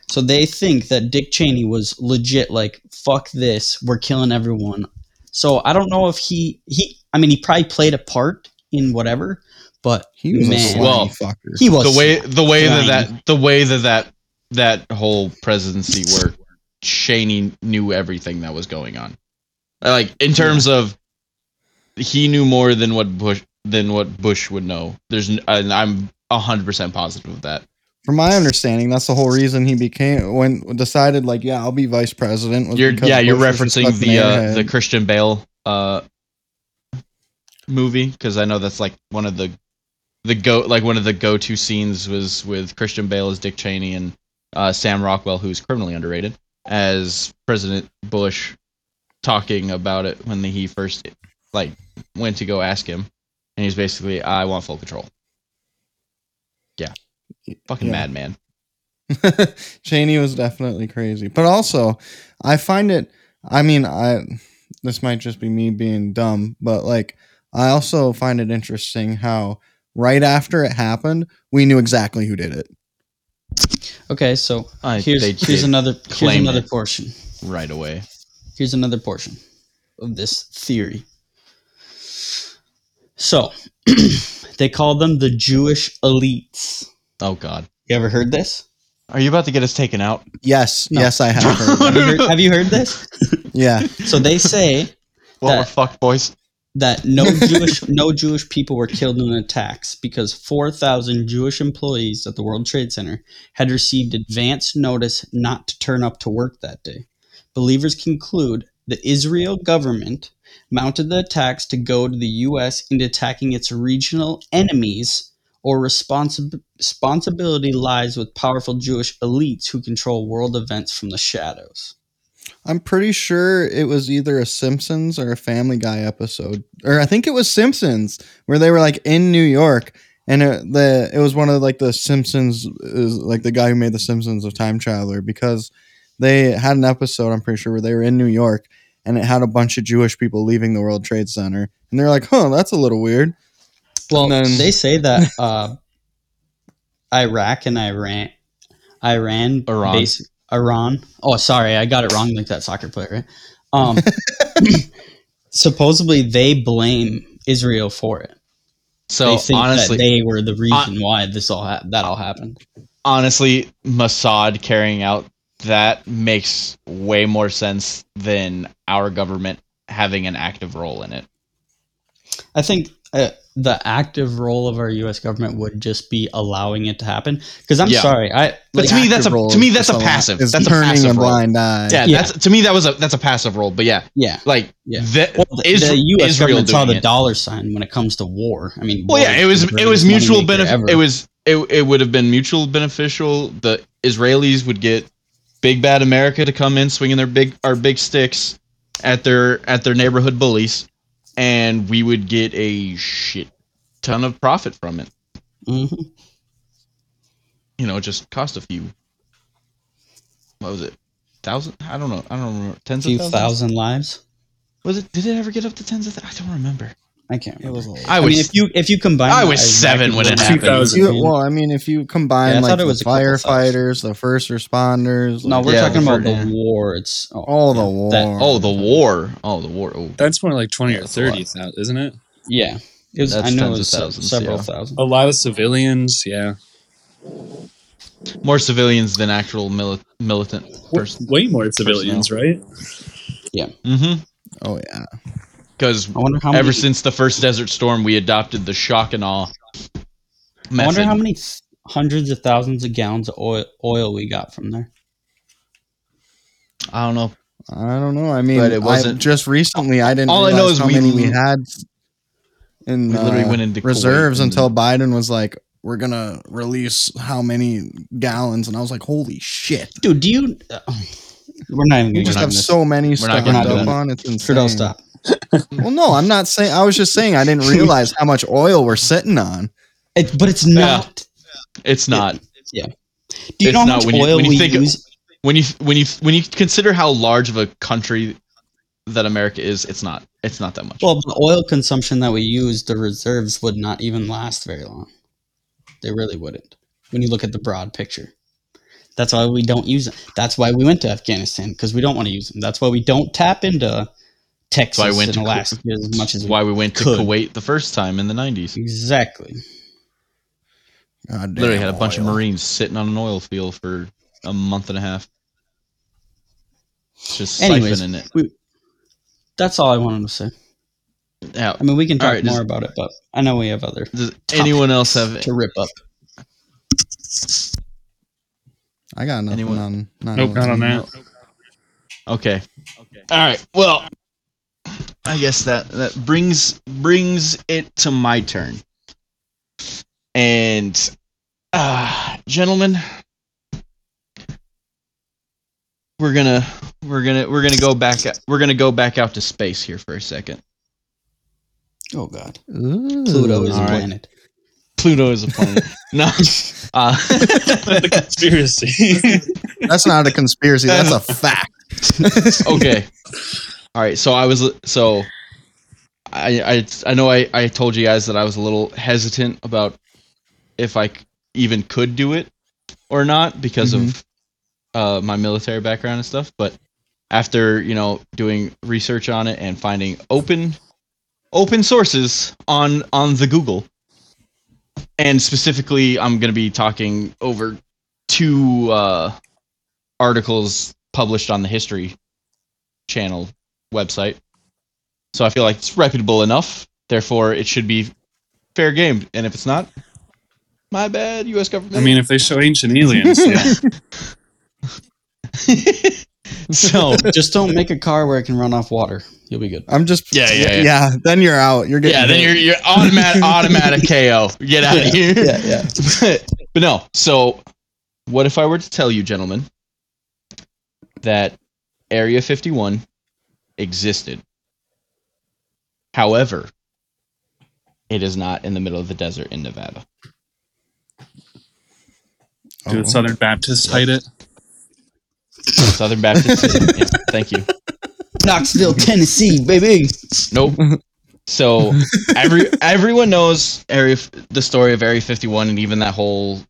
So they think that Dick Cheney was legit like fuck this, we're killing everyone. So I don't know if he he I mean he probably played a part in whatever, but He was a Man. slimy Well, fucker. he was the way the way that, slimy. that the way that that that whole presidency worked, Cheney knew everything that was going on. Like in terms of, he knew more than what Bush than what Bush would know. There's and I'm hundred percent positive of that. From my understanding, that's the whole reason he became when decided like, yeah, I'll be vice president. was You're yeah, you're Bush referencing the uh, the Christian Bale uh movie because I know that's like one of the the go like one of the go to scenes was with Christian Bale as Dick Cheney and uh, Sam Rockwell, who's criminally underrated, as President Bush talking about it when he first like went to go ask him, and he's basically, "I want full control." Yeah, fucking Yeah. madman. Cheney was definitely crazy. But also, I find it I mean, I this might just be me being dumb, but like I also find it interesting how right after it happened, we knew exactly who did it. Okay, so I, here's they here's did another here's another portion. right away. Here's another portion of this theory. So they call them the Jewish elites. Oh God, You ever heard this? are you about to get us taken out? Yes, No. yes, I have heard. Have you heard, have you heard this? Yeah, So they say Well, we're That- fucked, boys. that no Jewish no Jewish people were killed in the attacks because 4,000 Jewish employees at the World Trade Center had received advance notice not to turn up to work that day. Believers conclude the Israel government mounted the attacks to goad the U.S. into attacking its regional enemies, or responsib- responsibility lies with powerful Jewish elites who control world events from the shadows. I'm pretty sure it was either a Simpsons or a Family Guy episode, or I think it was Simpsons, where they were like in New York, and it, the it was one of like the Simpsons, is like the guy who made the Simpsons of Time Traveler, because they had an episode I'm pretty sure where they were in New York, and it had a bunch of Jewish people leaving the World Trade Center, and they're like, "Huh, that's a little weird." Well, then- they say that uh, Iraq and Iran, Iran, Iran. basi- Iran. Oh, sorry, I got it wrong. Like that soccer player, right? Um, supposedly they blame Israel for it. So they think honestly, that they were the reason why this all ha- that all happened. honestly, Mossad carrying out that makes way more sense than our government having an active role in it. I think uh, the active role of our U.S. government would just be allowing it to happen. Because I'm Yeah. sorry, I But The to me, that's a to me that's a passive. That's a passive a role. eye. Yeah, Yeah. that's to me that was a that's a passive role. But yeah, yeah. like Yeah. the, Well, the, Is- the U.S. Israel government saw the it. dollar sign when it comes to war. I mean, Well, war yeah, it was it was mutual moneymaker benefit. It was it it would have been mutual beneficial. The Israelis would get big bad America to come in swinging their big our big sticks at their at their neighborhood bullies, and we would get a shit ton of profit from it. Mhm. You know, it just cost a few. What was it? Thousand? I don't know. I don't remember. Tens few of thousands. thousand lives. Was it? Did it ever get up to tens of? Th- I don't remember. I can't. It Remember. was. a. I I was. mean, if you if you combine, I was seven when it happened. You- well, I mean, if you combine Yeah, I like thought it the was a couple firefighters, the first responders, No, like, we're Yeah, talking about fir- the war. It's oh, all the war. that- oh, the war. Oh, the war. Oh. That's more like 20 or That's a lot. 30 thousand, isn't it? yeah. It was. That's I know tens it of was se- thousands, several yeah. thousand. A lot of civilians, yeah. More civilians than actual mili- militant W- person. Way more civilians, right? Yeah. Mm-hmm. Oh yeah. Because I wonder how ever many. since the first Desert Storm, we adopted the shock and awe I wonder how many hundreds of thousands of gallons of oil, oil we got from there. I don't know. I don't know. I mean, But it wasn't- just recently. I didn't. All I know is how we many we had in We literally uh, went into Kuwait reserves and- until Biden was like, "We're gonna release how many gallons," and I was like, "Holy shit!" Dude, do you? Uh, we're not even We just to have so many not stocked gonna up on. It's insane. Trudeau, stop. Well, no, I'm not saying. I was just saying I didn't realize how much oil we're sitting on. It, but it's not. It's not. Yeah. Do you It's know how much when you- oil when you we think of- use? When you when you when you consider how large of a country that America is, it's not. It's not that much. Well, the oil consumption that we use, the reserves would not even last very long. They really wouldn't. When you look at the broad picture, that's why we don't use them. That's why we went to Afghanistan because we don't want to use them. That's why we don't tap into Texas why I went and to Ku- as much as That's we we went to. Kuwait the first time in the '90s. exactly. God Literally had a bunch of. Marines sitting on an oil field for a month and a half, just Anyways, siphoning it. we, that's all I wanted to say. Yeah. I mean, we can talk right, more does- about it, but I know we have other Does anyone else have to rip up. I got nothing Anyone- on. Not oh Nope, not on that. Okay. All right. Well, I guess that that brings brings it to my turn. And uh gentlemen, we're going to we're going to we're going to go back we're going to go back out to space here for a second. Oh God, Ooh. Pluto is a right. planet. Pluto is a planet. no. Uh, the conspiracy. That's not a conspiracy. That's a fact. okay. All right. So I was so I I I know I I told you guys that I was a little hesitant about if I even could do it, or not because of uh, my military background and stuff. But after you know doing research on it and finding open open sources on on the Google, and specifically, I'm going to be talking over two uh, articles published on the History Channel website. So I feel like it's reputable enough. Therefore, it should be fair game. And if it's not, my bad, U.S. government. I mean, if they show ancient aliens, yeah. so Just don't make a car where it can run off water. You'll be good. I'm just Yeah, yeah, yeah. yeah. Then you're out. You're getting yeah, then you're you're automatic automatic KO. Get out of here. Yeah, yeah. but, but no. So, what if I were to tell you, gentlemen, that Area 51 existed? However, it is not in the middle of the desert in Nevada. Do Oh. the Southern Baptists hide it? Southern Baptist. yeah, thank you. Knoxville, Tennessee, baby. Nope. So every everyone knows area the story of Area 51 and even that whole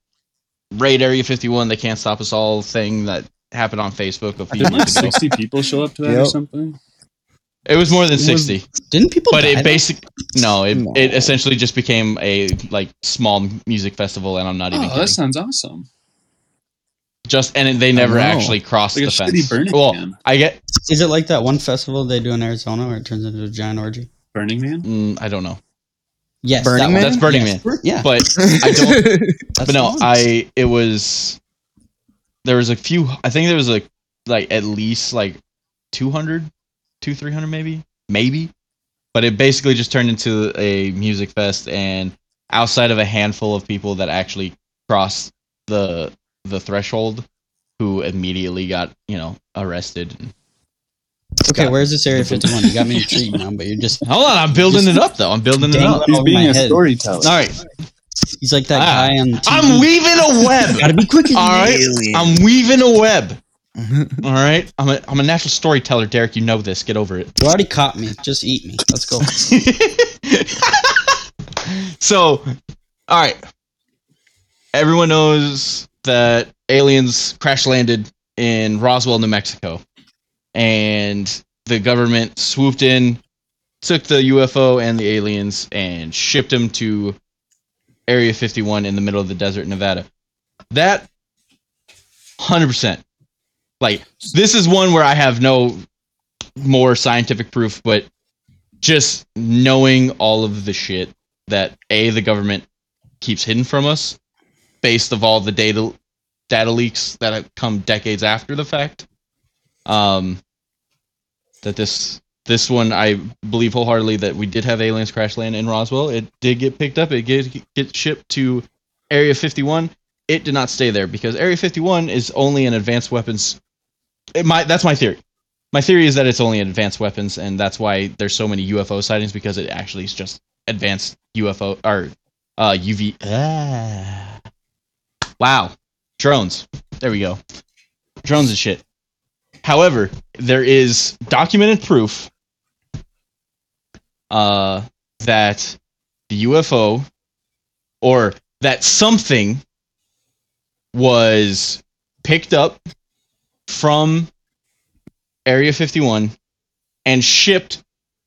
raid Area 51 they can't stop us all thing that happened on Facebook a few Didn't like ago. 60 people show up to that or something? It was more than Was- 60, Didn't people? but die it though? basic no, it No. it essentially just became a like small music festival and I'm not even Oh, that sounds awesome. Just and they never actually crossed Like the fence. Burning well, Man. I get Is it like that one festival they do in Arizona where it turns into a giant orgy? Burning Man? mm, I don't know. Yes, Burning that. Man? That's Burning Yes. Man. Yeah, But I don't that's but no, the one. I it was there was a few I think there was like like at least like 200 2 300 maybe maybe but it basically just turned into a music fest and outside of a handful of people that actually crossed the the threshold who immediately got you know arrested Okay, where's this Area 51? You got me intrigued now, but you're just hold on i'm building it up though i'm building it up He's over being a head. storyteller. all right he's like that Ah, guy on TV. i'm weaving a web Gotta be quicker. all right i'm weaving a web. Mm-hmm. All right, I'm a I'm a natural storyteller, Derek. You know this. Get over it. You already caught me. Just eat me. Let's go. so, all right. Everyone knows that aliens crash landed in Roswell, New Mexico, and the government swooped in, took the UFO and the aliens, and shipped them to Area 51 in the middle of the desert, Nevada. That, hundred percent. Like this is one where I have no more scientific proof, but just knowing all of the shit that a the government keeps hidden from us, based of all the data data leaks that have come decades after the fact. Um, that this this one I believe wholeheartedly that we did have aliens crash land in Roswell. It did get picked up. It did get shipped to Area 51. It did not stay there because Area 51 is only an advanced weapons. It might that's my theory. My theory is that it's only advanced weapons, and that's why there's so many UFO sightings because it actually is just advanced UFO or uh, UV. Ah. Wow, drones. There we go. Drones and shit. However, there is documented proof uh, that the UFO or that something was picked up from Area 51 and shipped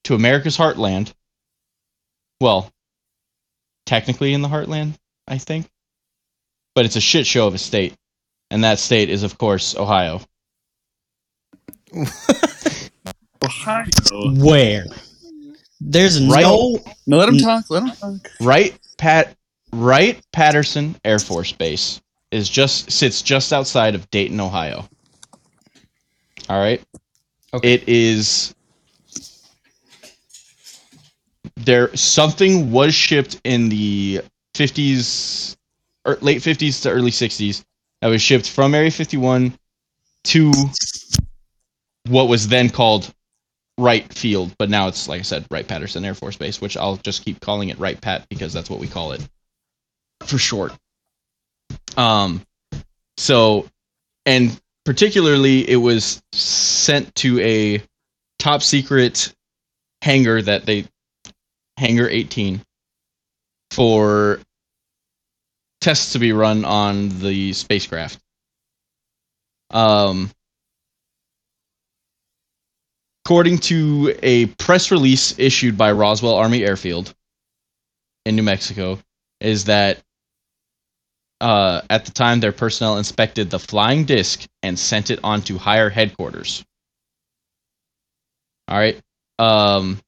to America's heartland. Well, technically in the heartland, I think. But it's a shit show of a state. And that state is, of course, Ohio. Ohio. Where? There's Right. no. No, let him talk. Let him talk. Wright Pat Wright Patterson Air Force Base is just sits just outside of Dayton, Ohio. All right. Okay. It is there something was shipped in the 50s or late 50s to early 60s that was shipped from Area 51 to what was then called Wright Field, but now it's like I said, Wright Patterson Air Force Base, which I'll just keep calling it Wright Pat because that's what we call it for short. Um, so, and particularly, it was sent to a top secret hangar that they hangar 18 for tests to be run on the spacecraft. Um, according to a press release issued by Roswell Army Airfield in New Mexico, is that uh, at the time their personnel inspected the flying disc and sent it on to higher headquarters. All right. Um,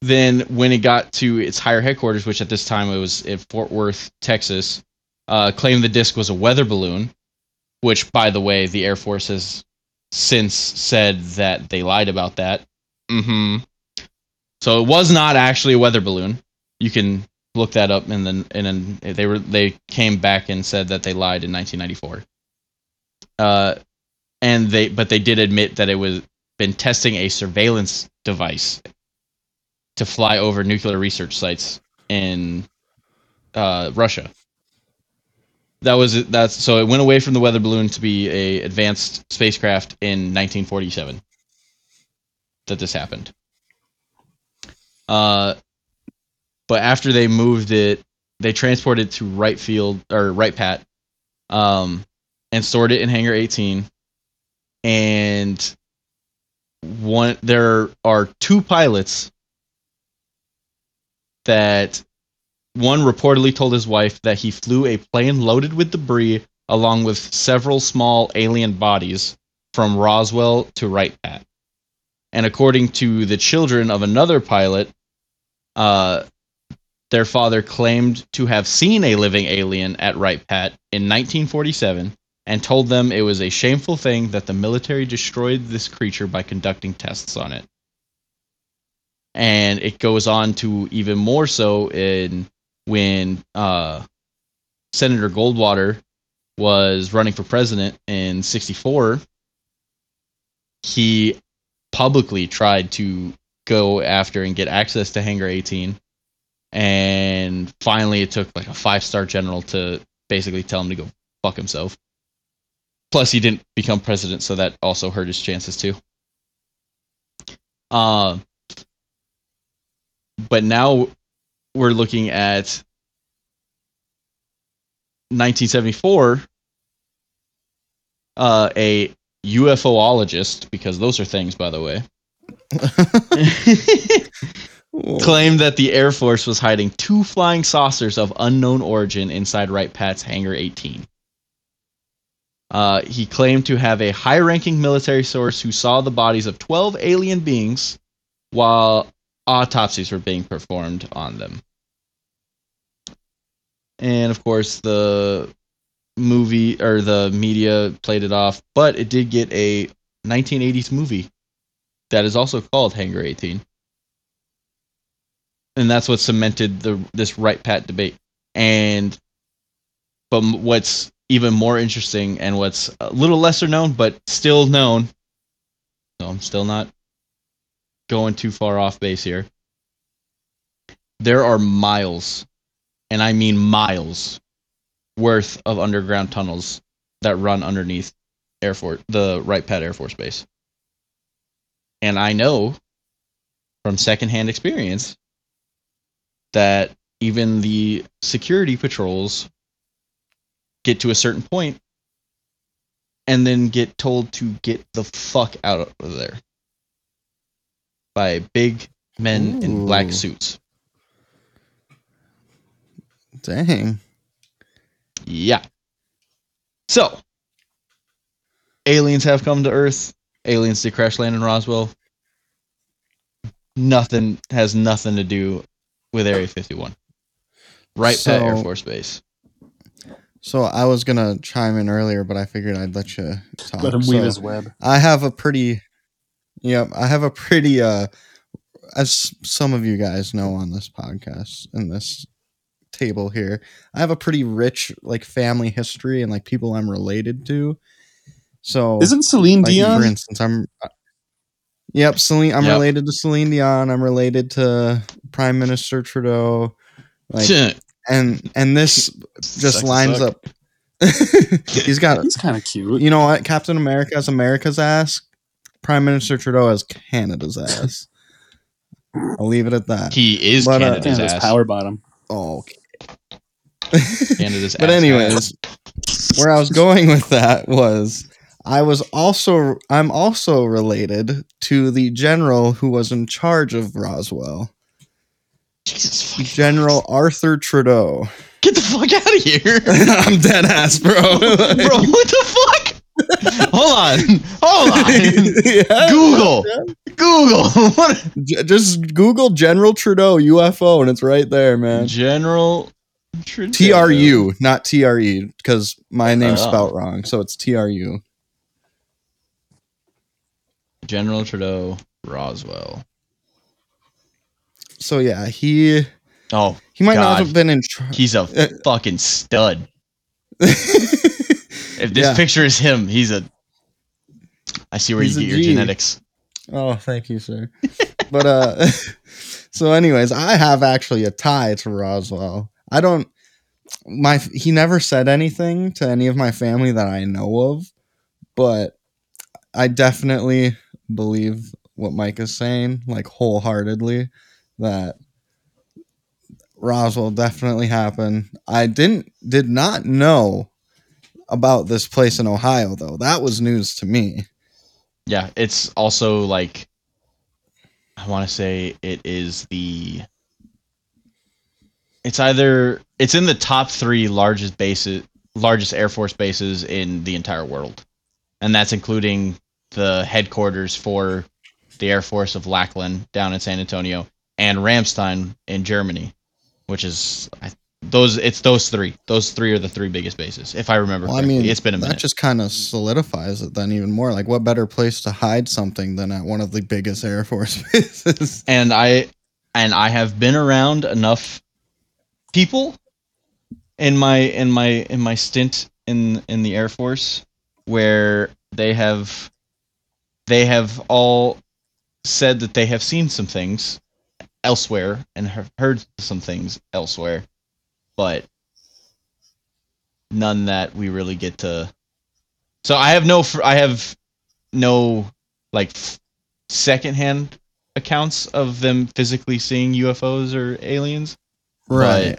then when it got to its higher headquarters, which at this time it was in Fort Worth, Texas, uh, claimed the disc was a weather balloon, which, by the way, the Air Force has since said that they lied about that. hmm So it was not actually a weather balloon. You can look that up, and then and then they were they came back and said that they lied in 1994. Uh, and they but they did admit that it was been testing a surveillance device to fly over nuclear research sites in uh, Russia. That was that's so it went away from the weather balloon to be a advanced spacecraft in 1947 that this happened. Uh, but after they moved it, they transported it to Wright Field or Wright Pat, um, and stored it in Hangar 18. And one, there are two pilots that one reportedly told his wife that he flew a plane loaded with debris along with several small alien bodies from Roswell to Wright Pat. And according to the children of another pilot, uh, their father claimed to have seen a living alien at Wright Pat in 1947 and told them it was a shameful thing that the military destroyed this creature by conducting tests on it. And it goes on to even more so in when uh, Senator Goldwater was running for president in 64 he publicly tried to go after and get access to hangar 18 and finally it took like a five star general to basically tell him to go fuck himself. Plus he didn't become president so that also hurt his chances too. Uh, but now we're looking at 1974 uh, a UFOologist, because those are things, by the way, claimed that the Air Force was hiding two flying saucers of unknown origin inside Wright Pat's Hangar 18. Uh, he claimed to have a high ranking military source who saw the bodies of 12 alien beings while autopsies were being performed on them. And of course, the movie or the media played it off, but it did get a 1980s movie that is also called Hangar 18. And that's what cemented the this Wright Pat debate. And but what's even more interesting and what's a little lesser known but still known. So I'm still not going too far off base here. There are miles, and I mean miles, worth of underground tunnels that run underneath Air Force, the Wright Pat Air Force Base. And I know from secondhand experience that even the security patrols get to a certain point and then get told to get the fuck out of there by big men in black suits. Dang. Yeah. So, aliens have come to Earth. Aliens did crash land in Roswell. Nothing has nothing to do with Area 51. Wright Pat Air Force Base. So I was gonna chime in earlier, but I figured I'd let you talk. Let him weave So, his web. I have a pretty, yep, I have a pretty, uh, as some of you guys know on this podcast and this table here, I have a pretty rich like family history and like people I'm related to. So Isn't Celine like, Dion? for instance, I'm. Yep, Celine. I'm Yep. related to Celine Dion. I'm related to Prime Minister Trudeau. Like, and and this just Sucks to lines suck. up. He's got He's kind of cute. you know what? Captain America has America's ass. Prime Minister Trudeau has Canada's ass. I'll leave it at that. He is But, uh, Canada's Canada's ass. power bottom. Oh, okay. Canada's ass. but ass anyways, where I was going with that was I was also I'm also related to the general who was in charge of Roswell, Jesus fucking General Arthur Trudeau. Get the fuck out of here. I'm dead ass, bro. Bro, what the fuck? Hold on. Hold on. yeah. Google. Google. What? J- just Google General Trudeau UFO and it's right there, man. General Trudeau. T R U, not T R E, because my name's Oh. spelt wrong. So it's T R U. General Trudeau Roswell. So yeah, he Oh, he might not have been in. Tr- he's a Uh, fucking stud. If this Yeah. picture is him, he's a. I see where He's you get your genetics. Oh, thank you, sir. but uh so anyways, I have actually a tie to Roswell. I don't my he never said anything to any of my family that I know of, but I definitely believe what Mike is saying, like wholeheartedly, that Roswell definitely happened. I didn't did not know about this place in Ohio though. That was news to me. Yeah, it's also like. I want to say it is the. It's either it's in the top three largest bases, largest Air Force bases in the entire world, and that's including the headquarters for the Air Force of Lackland down in San Antonio and Ramstein in Germany, which is I, those. It's those three. Those three are the three biggest bases, if I remember. Well, I correctly. mean, it's been a that minute. just kind of solidifies it then even more. Like, what better place to hide something than at one of the biggest Air Force bases? and I and I have been around enough people in my in my in my stint in in the Air Force where they have they have all said that they have seen some things elsewhere and have heard some things elsewhere, but none that we really get to. So I have no I have no like secondhand accounts of them physically seeing UFOs or aliens, right.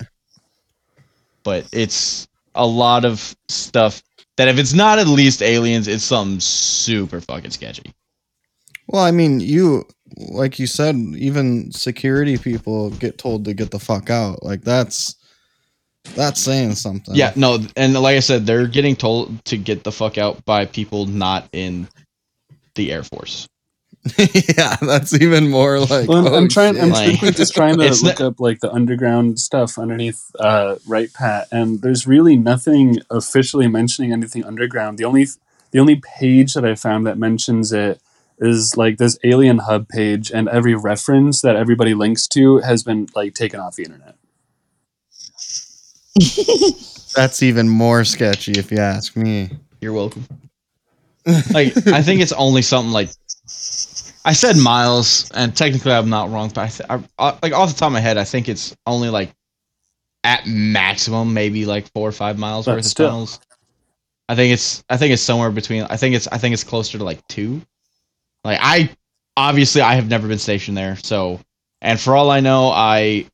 but it's a lot of stuff that if it's not at least aliens, it's something super fucking sketchy. Well, I mean, you, like you said, even security people get told to get the fuck out. Like, that's. That's saying something. Yeah, no, and like I said, they're getting told to get the fuck out by people not in the Air Force. yeah, that's even more like. Well, I'm, oh, I'm trying. I'm. Like, just trying to it's look up like the underground stuff underneath uh, Wright Pat, and there's really nothing officially mentioning anything underground. The only the only page that I found that mentions it is like this Alien Hub page, and every reference that everybody links to has been like taken off the internet. That's even more sketchy, if you ask me. You're welcome. like I think it's only something like I said miles, and technically I'm not wrong, but I, th- I, I like off the top of my head, I think it's only like at maximum maybe like four or five miles But worth of tunnels. I think it's I think it's somewhere between. I think it's I think it's closer to like two. Like I obviously I have never been stationed there, so and for all I know, I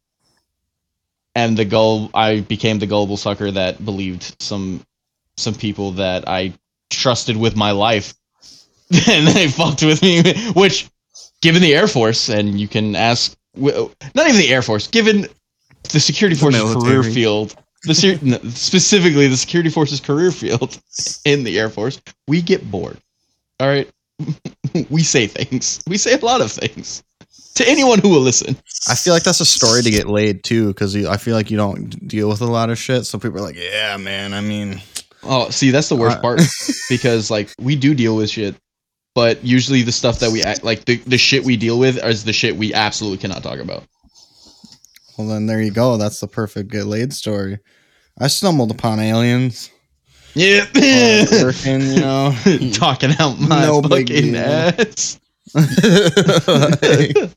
am the goal. I became the gullible sucker that believed some some people that I trusted with my life, and they fucked with me. Which, given the Air Force, and you can ask, not even the Air Force, given the security forces career field, the ser- specifically the security forces career field in the Air Force, we get bored. All right, we say things. We say a lot of things to anyone who will listen. I feel like that's a story to get laid too, because I feel like you don't deal with a lot of shit. So people are like, "Yeah, man. I mean, Oh, see, that's the worst Uh, part because like we do deal with shit, but usually the stuff that we act like the, the shit we deal with is the shit we absolutely cannot talk about. well, then there you go. That's the perfect get laid story." I stumbled upon aliens. Yeah, uh, working, you know. talking out my No fucking ass. Like,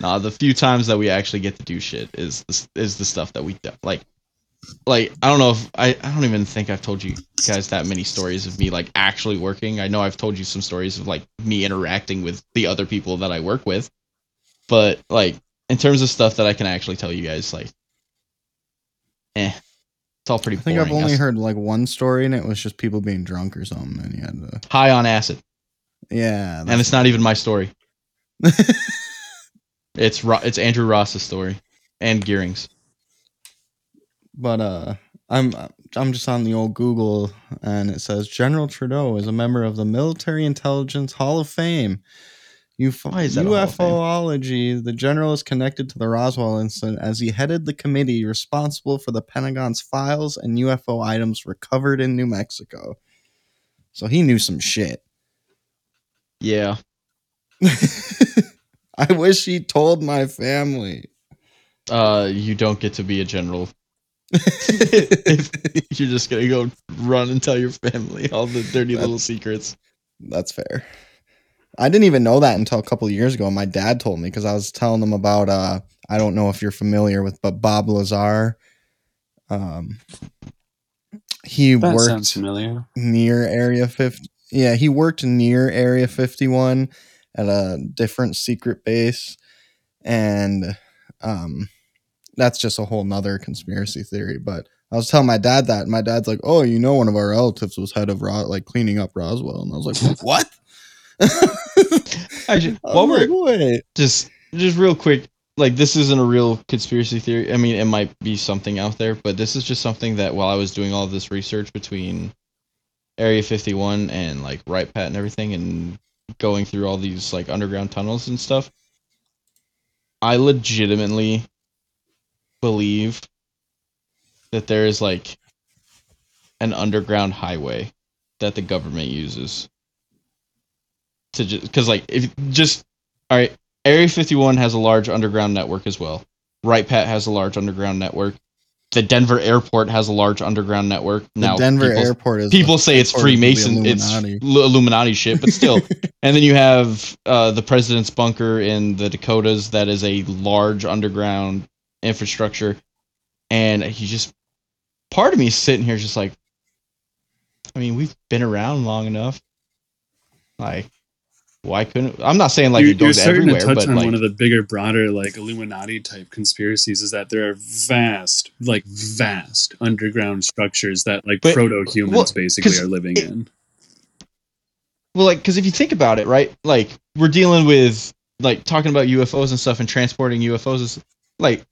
Nah, the few times that we actually get to do shit is the, is the stuff that we do. like. Like I don't know if I I don't even think I've told you guys that many stories of me like actually working. I know I've told you some stories of like me interacting with the other people that I work with, but like in terms of stuff that I can actually tell you guys, like eh, it's all pretty. I think boring. I've only That's heard like one story, and it was just people being drunk or something, and you had to. high on acid, Yeah, and it's not even my story. It's Ro- it's Andrew Ross's story and Gearing's. but uh, I'm I'm just on the old Google, and it says General Trudeau is a member of the Military Intelligence Hall of Fame. UFO- is that a Hall of Fame? UFOlogy. The general is connected to the Roswell incident as he headed the committee responsible for the Pentagon's files and UFO items recovered in New Mexico. So he knew some shit. Yeah, I wish he told my family. uh, you don't get to be a general. if You're just gonna go run and tell your family all the dirty little secrets. That's fair. I didn't even know that until a couple of years ago. My dad told me because I was telling them about. Uh, I don't know if you're familiar with, but Bob Lazar. Um, he That worked familiar. near Area 50. Yeah, he worked near Area 51 at a different secret base, and um, that's just a whole nother conspiracy theory. But I was telling my dad that, and my dad's like, "Oh, you know, one of our relatives was head of Ro- like cleaning up Roswell," and I was like, "What?" Actually, I while was we're like, just just real quick, like this isn't a real conspiracy theory. I mean, it might be something out there, but this is just something that while I was doing all this research between Area 51 and like Wright Pat and everything, and going through all these like underground tunnels and stuff, I legitimately believe that there is like an underground highway that the government uses to just because like if just all right area 51 has a large underground network as well. Wright Pat has a large underground network. The denver airport has a large underground network. The now Denver airport is people say it's freemason it's Illuminati. Illuminati shit but still. And then you have uh, the president's bunker in the dakotas that is a large underground infrastructure. And he just part of me is sitting here just like i mean we've been around long enough. Like why couldn't i'm not saying like you're, it goes you're starting everywhere to touch but on like one of the bigger, broader, like Illuminati type conspiracies. Is that there are vast, like vast underground structures that like But- proto humans well, basically 'cause are living it- in. Well, like, because if you think about it, right? Like, we're dealing with like talking about UFOs and stuff and transporting UFOs. Is like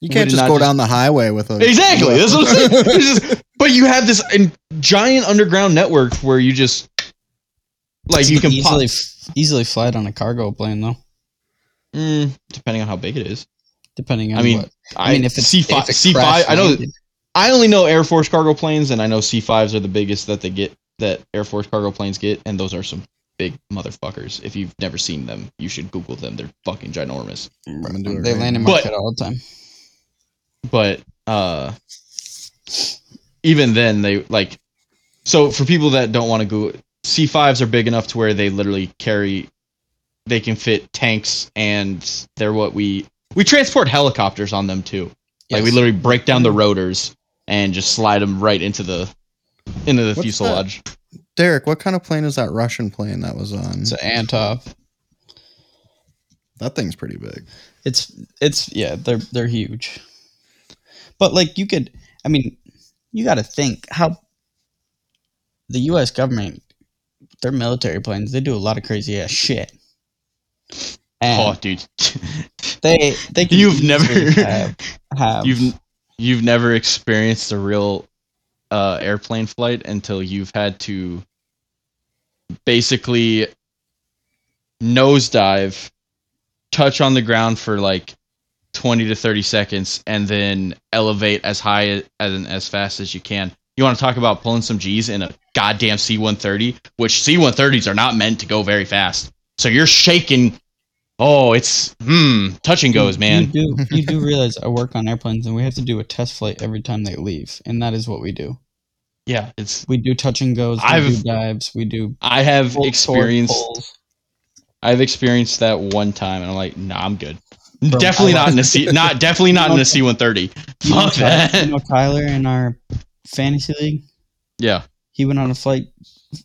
You can't just go just- down the highway with a exactly. That's what I'm saying. Just- but you have this in- giant underground network where you just like you can pop, easily easily fly it on a cargo plane though, mm, depending on how big it is. depending on I mean, what. I, I mean, if it's C five, C five. I know. landed- I only know Air Force cargo planes, and I know C fives are the biggest that they get. That Air Force cargo planes get, and those are some big motherfuckers. If you've never seen them, you should Google them. They're fucking ginormous. I'm gonna do it they right land in now. But- all the time. but uh even then they like so for people that don't want to go c5s are big enough to where they literally carry they can fit tanks and they're what we we transport helicopters on them too like we literally break down the rotors and just slide them right into the into the What's fuselage Derek, what kind of plane is that Russian plane that was on? It's an Antonov. that thing's pretty big. It's it's yeah, they're they're huge. But like you could I mean, you got to think how the US government their military planes, they do a lot of crazy ass shit. And oh dude they they you've never have, have you've you've never experienced a real uh, airplane flight until you've had to basically nosedive, touch on the ground for like twenty to thirty seconds, and then elevate as high as as fast as you can. You want to talk about pulling some G's in a goddamn C-130, which C-130s are not meant to go very fast. So you're shaking. Oh, it's hmm, touch and goes, man. You do you do realize I work on airplanes and we have to do a test flight every time they leave, and that is what we do. Yeah, it's We do touch and goes, we I've- do dives, we do I have experienced. I've experienced that one time and I'm like, nah, I'm good. Bro, definitely not in a C not definitely not in a C one thirty. You know Fuck Tyler- You know Tyler in our fantasy league? Yeah. He went on a flight,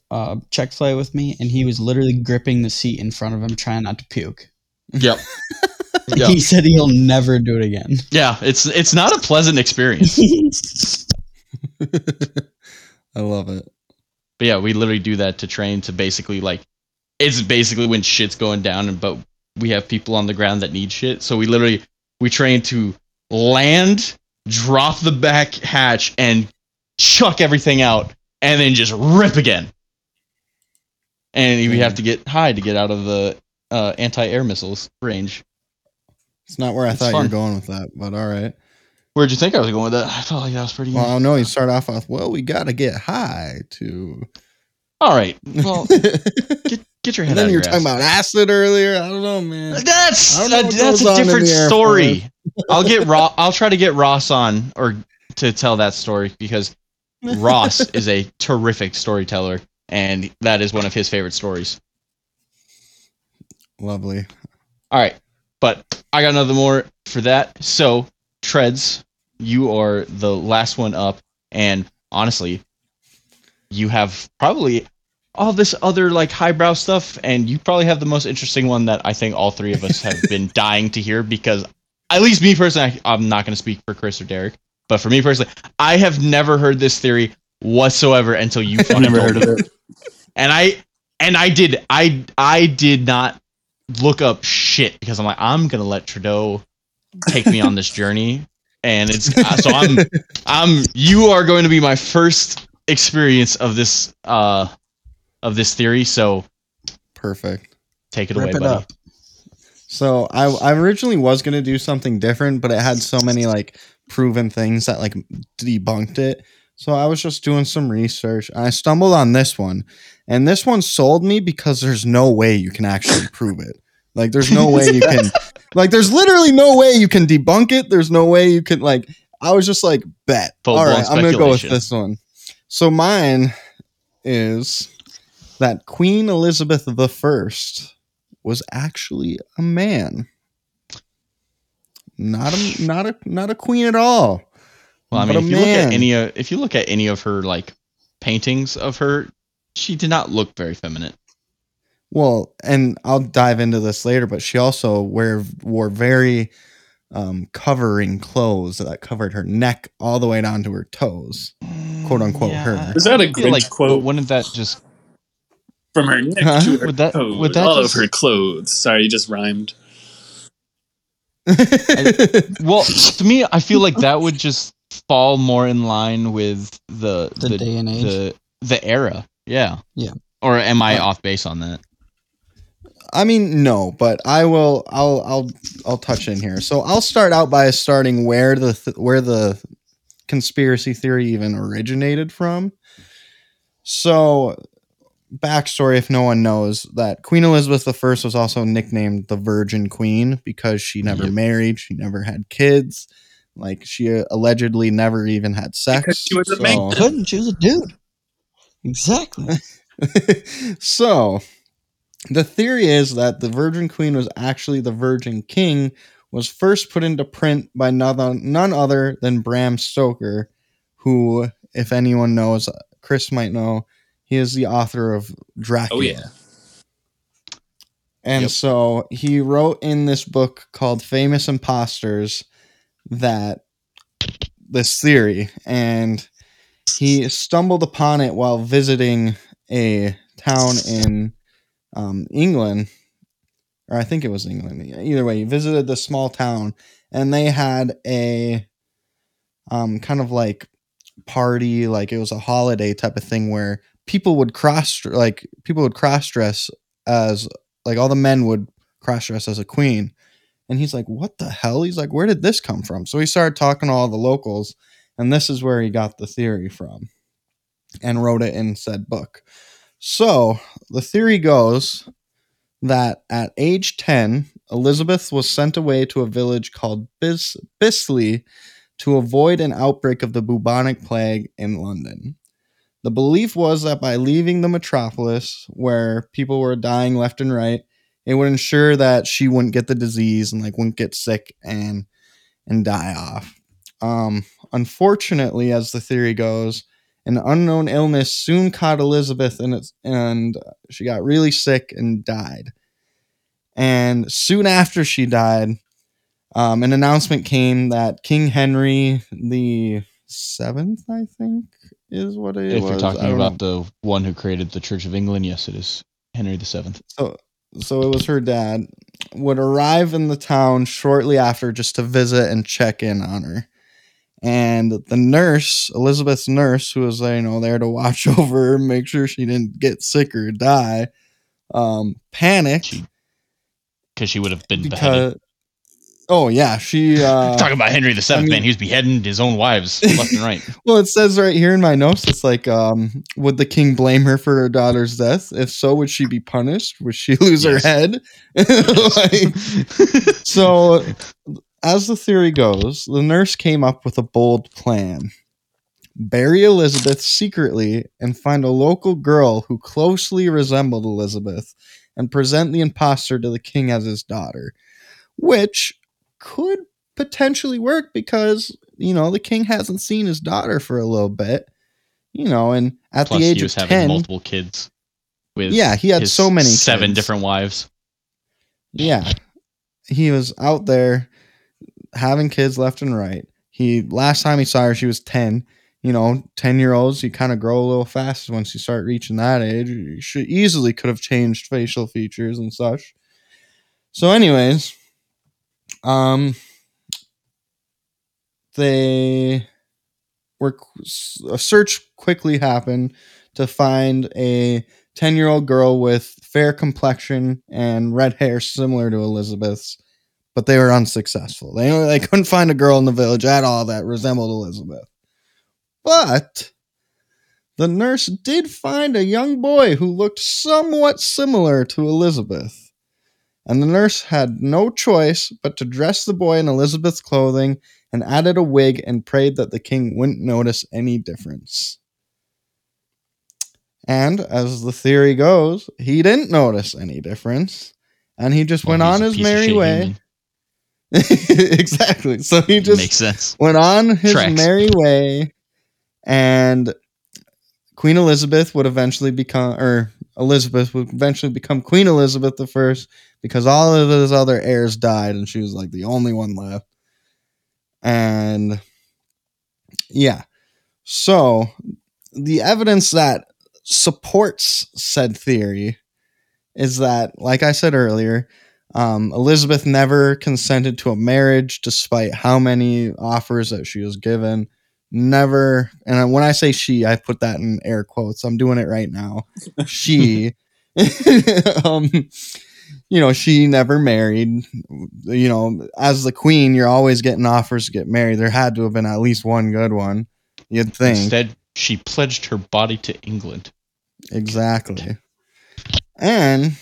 uh, check flight with me, and he was literally gripping the seat in front of him, trying not to puke. Yep. Yeah. He said he'll never do it again. Yeah, it's it's not a pleasant experience. I love it. But yeah, we literally do that to train to basically like it's basically when shit's going down and but we have people on the ground that need shit. So we literally we train to land, drop the back hatch and chuck everything out and then just rip again. And we have to get high to get out of the uh, anti-air missiles range. It's not where I It's thought you were going with that, but all right. Where'd you think I was going with that? I felt like that was pretty Well, I know you start off with, well, we got to get high to. All right. Well, get, get your head out then you were talking about acid earlier. I don't know, man. That's know that- that's a different story. I'll get Ross. I'll try to get Ross on or to tell that story because Ross is a terrific storyteller, and that is one of his favorite stories. Lovely. All right, but I got another more for that. So Trez, you are the last one up, and honestly, you have probably all this other like highbrow stuff, and you probably have the most interesting one that I think all three of us have been dying to hear because, at least me personally, I, I'm not going to speak for Chris or Derek, but for me personally, I have never heard this theory whatsoever until you fucking Never heard me of it. and I and I did I I did not look up shit because I'm like I'm gonna let Trudeau take me on this journey, and it's uh, so I'm I'm you are going to be my first experience of this uh of this theory. So Perfect. take it Rip away, it buddy. up. So I, I originally was gonna do something different, but it had so many like proven things that like debunked it. So I was just doing some research. And I stumbled on this one, and this one sold me because there's no way you can actually prove it. Like there's no way you can, like there's literally no way you can debunk it. There's no way you can like. I was just like bet. All Full-blown right, I'm gonna go with this one. So mine is that Queen Elizabeth the First was actually a man. Not a not a not a queen at all. Well, I mean, a if you look at any of if you look at any of her like paintings of her, she did not look very feminine. Well, and I'll dive into this later, but she also wear wore very um, covering clothes that covered her neck all the way down to her toes. Quote, unquote, her. Is that a feel Grinch like, quote? Wouldn't that just From her neck Huh? to her Would that- toes, would that all just- of her clothes. Sorry, you just rhymed. well to me i feel like that would just fall more in line with the The day and age. the, the era yeah Yeah. or am i Uh, off base on that I mean, no, but I will. I'll. I'll. I'll touch in here. So I'll start out by starting where the th- where the conspiracy theory even originated from. So, backstory: if no one knows that Queen Elizabeth I was also nicknamed the Virgin Queen because she never Yep. married, she never had kids, like she uh, allegedly never even had sex. Because she was a man. Couldn't. She was a dude. Exactly. so the theory is that the Virgin Queen was actually the Virgin King was first put into print by none, none other than Bram Stoker, who, if anyone knows, Chris might know, he is the author of Dracula. Oh yeah. And Yep. so he wrote in this book called Famous Imposters that this theory, and he stumbled upon it while visiting a town in um, England, or I think it was England. Either way, he visited this small town, and they had a um, kind of like party, like it was a holiday type of thing where people would cross like people would cross dress as like all the men would cross dress as a queen. And he's like, What the hell? He's like, Where did this come from? So he started talking to all the locals, and this is where he got the theory from and wrote it in said book. So the theory goes that at age 10, Elizabeth was sent away to a village called Bis- Bisley to avoid an outbreak of the bubonic plague in London. The belief was that by leaving the metropolis, where people were dying left and right, it would ensure that she wouldn't get the disease and like wouldn't get sick and and die off. Um, unfortunately, as the theory goes, an unknown illness soon caught Elizabeth and it's, and she got really sick and died. And soon after she died, um, an announcement came that King Henry the seventh, I think, is what it If was. you're talking about know. the one who created the Church of England, yes, it is Henry the Seventh. so so it was her dad would arrive in the town shortly after just to visit and check in on her and the nurse elizabeth's nurse who was you know there to watch over her make sure she didn't get sick or die um panicked Because she would have been beheaded. Oh yeah she uh Talking about Henry the Seventh, mean- man, he was beheading his own wives left and right. well it says right here in my notes it's like um would the king blame her for her daughter's death? If so would she be punished? Would she lose Yes. her head? Like so as the theory goes the nurse came up with a bold plan. Bury elizabeth secretly and find a local girl who closely resembled elizabeth and present the impostor to the king as his daughter which could potentially work because you know the king hasn't seen his daughter for a little bit you know and at Plus, the age he was of having 10 multiple kids. With yeah he had so many seven kids. different wives. Yeah. He was out there having kids left and right. He last time he saw her, she was 10. You know, 10 year olds, you kind of grow a little fast once you start reaching that age. You should easily could have changed facial features and such. So, anyways, um, they were a search quickly happened to find a 10 year old girl with fair complexion and red hair similar to Elizabeth's, but they were unsuccessful. They, they couldn't find a girl in the village at all that resembled Elizabeth. But the nurse did find a young boy who looked somewhat similar to Elizabeth. And the nurse had no choice but to dress the boy in Elizabeth's clothing and added a wig and prayed that the king wouldn't notice any difference. And as the theory goes, he didn't notice any difference. And he just Well, went on his merry way. exactly. So he just Makes sense. went on his Tracks. merry way. And Queen Elizabeth would eventually become, or Elizabeth would eventually become Queen Elizabeth the First because all of his other heirs died and she was like the only one left. And yeah. So the evidence that supports said theory is that, like I said earlier, um, Elizabeth never consented to a marriage despite how many offers that she was given. Never, and when I say she, I put that in air quotes. I'm doing it right now. She, um, you know, she never married. You know, as the queen, you're always getting offers to get married. There had to have been at least one good one. You'd think. Instead, she pledged her body to England. Exactly. And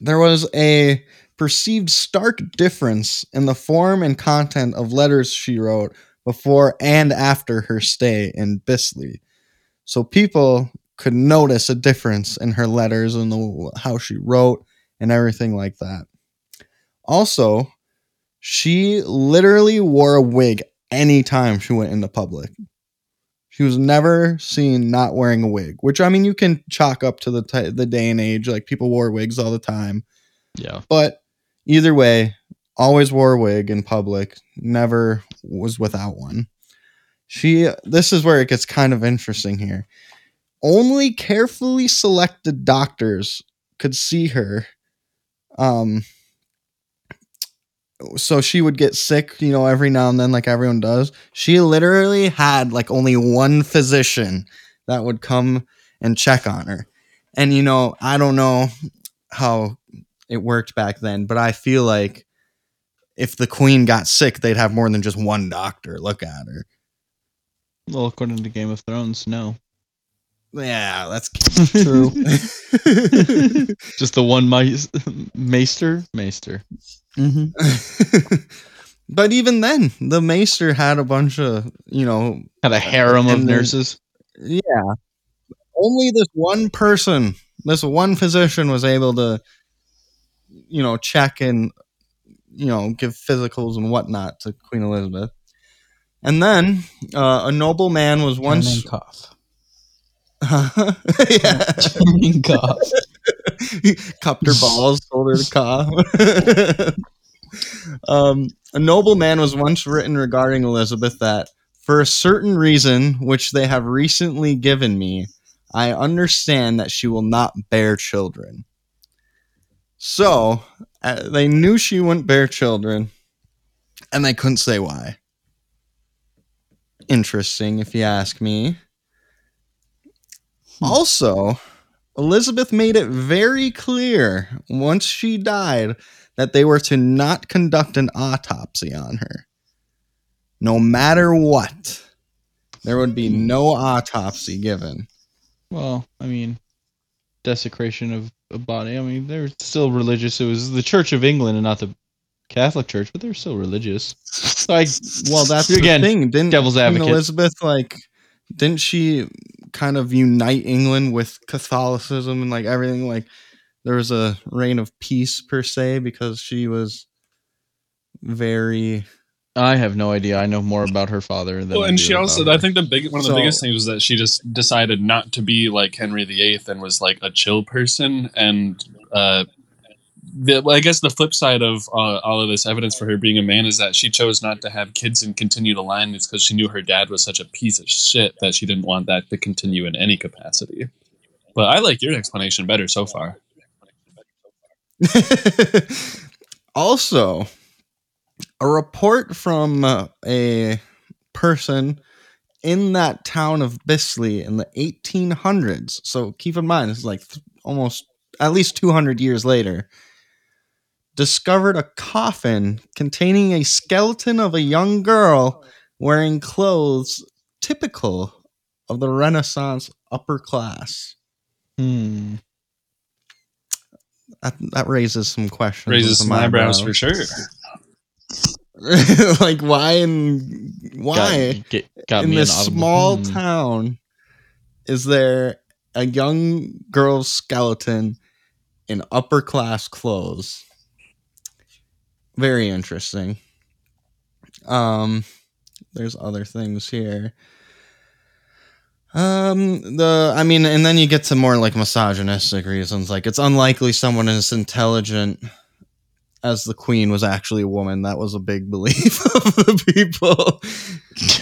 there was a perceived stark difference in the form and content of letters she wrote before and after her stay in Bisley. So people could notice a difference in her letters and the, how she wrote and everything like that. Also, she literally wore a wig anytime she went into public. She was never seen not wearing a wig, which I mean you can chalk up to the t- the day and age. Like people wore wigs all the time, Yeah. but either way, always wore a wig in public. Never was without one. She. This is where it gets kind of interesting here. Only carefully selected doctors could see her. Um. So she would get sick, you know, every now and then, like everyone does. She literally had like only one physician that would come and check on her. And, you know, I don't know how it worked back then, but I feel like if the queen got sick, they'd have more than just one doctor look at her. Well, according to Game of Thrones, no. Yeah, that's True. Just the one mice- maester? Maester. Mm-hmm. but even then, the maester had a bunch of, you know, Had a harem of And then- nurses. yeah. Only this one person, this one physician was able to, you know, check and, you know, give physicals and whatnot to Queen Elizabeth. And then uh, a noble man was once. Turning cough. yeah. Turning cough. Cupped her balls, told her to cough. um, a noble man was once written regarding Elizabeth that for a certain reason which they have recently given me, I understand that she will not bear children. So uh, they knew she wouldn't bear children, and they couldn't say why. Interesting, if you ask me. Hmm. Also, Elizabeth made it very clear once she died that they were to not conduct an autopsy on her. No matter what, there would be hmm. no autopsy given. Well, I mean, desecration of a body. I mean, they're still religious. It was the Church of England and not the Catholic Church, but they're still religious. So I, Well, that's Again, the thing. Didn't devil's advocate. Elizabeth like? Didn't she kind of unite England with Catholicism and like everything? Like there was a reign of peace per se because she was very I have no idea. I know more about her father than. Well, I and do she also, her. I think the big one of the So- biggest things was that she just decided not to be like Henry VIII and was like a chill person. And uh, the, I guess the flip side of uh, all of this evidence for her being a man is that she chose not to have kids and continue the line is because she knew her dad was such a piece of shit that she didn't want that to continue in any capacity. But I like your explanation better so far. also, a report from uh, a person in that town of Bisley in the 1800s. So keep in mind, this is like th- almost at least 200 years later. Discovered a coffin containing a skeleton of a young girl wearing clothes typical of the Renaissance upper class. Hmm. That, that raises some questions. Raises some eyebrows for sure. like why and why Got, get, got in this small Hmm. town is there a young girl's skeleton in upper class clothes very interesting. Um there's other things here. Um the i mean and then you get to more like misogynistic reasons. Like it's unlikely someone as intelligent as the queen was actually a woman. That was a big belief of the people.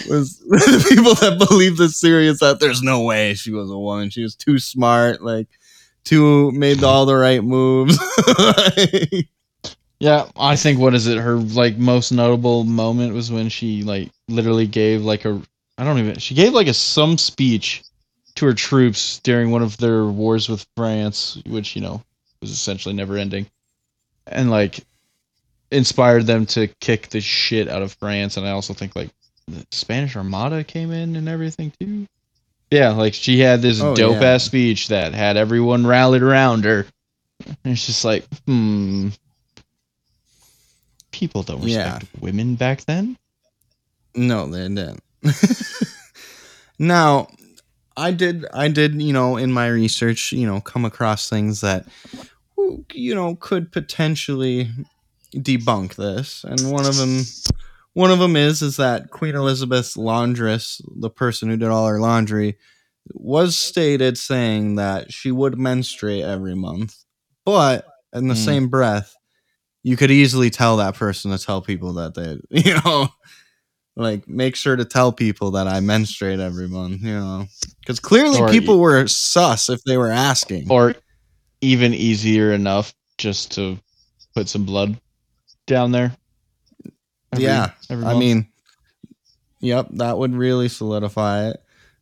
Was the people that believe this is that there's no way she was a woman. She was too smart like too made all the right moves Yeah, I think what is it? Her like most notable moment was when she like literally gave like a I don't even she gave like a some speech to her troops during one of their wars with France, which you know was essentially never ending, and like inspired them to kick the shit out of France. And I also think like the Spanish Armada came in and everything too. Yeah, like she had this Oh, dope yeah. ass speech that had everyone rallied around her. And it's just like, hmm. People don't Yeah. respect women back then. No, they didn't. now, I did, I did, you know, in my research, you know, come across things that, you know, could potentially debunk this, and one of them, one of them is, is that Queen Elizabeth's laundress, the person who did all her laundry, was stated saying that she would menstruate every month, but in the Hmm. same breath, you could easily tell that person to tell people that they, you know, like make sure to tell people that I menstruate every month, you know, because clearly Or people were sus if they were asking. Or even easier enough just to put some blood down there. every- yeah, every I mean, yep, that would really solidify it,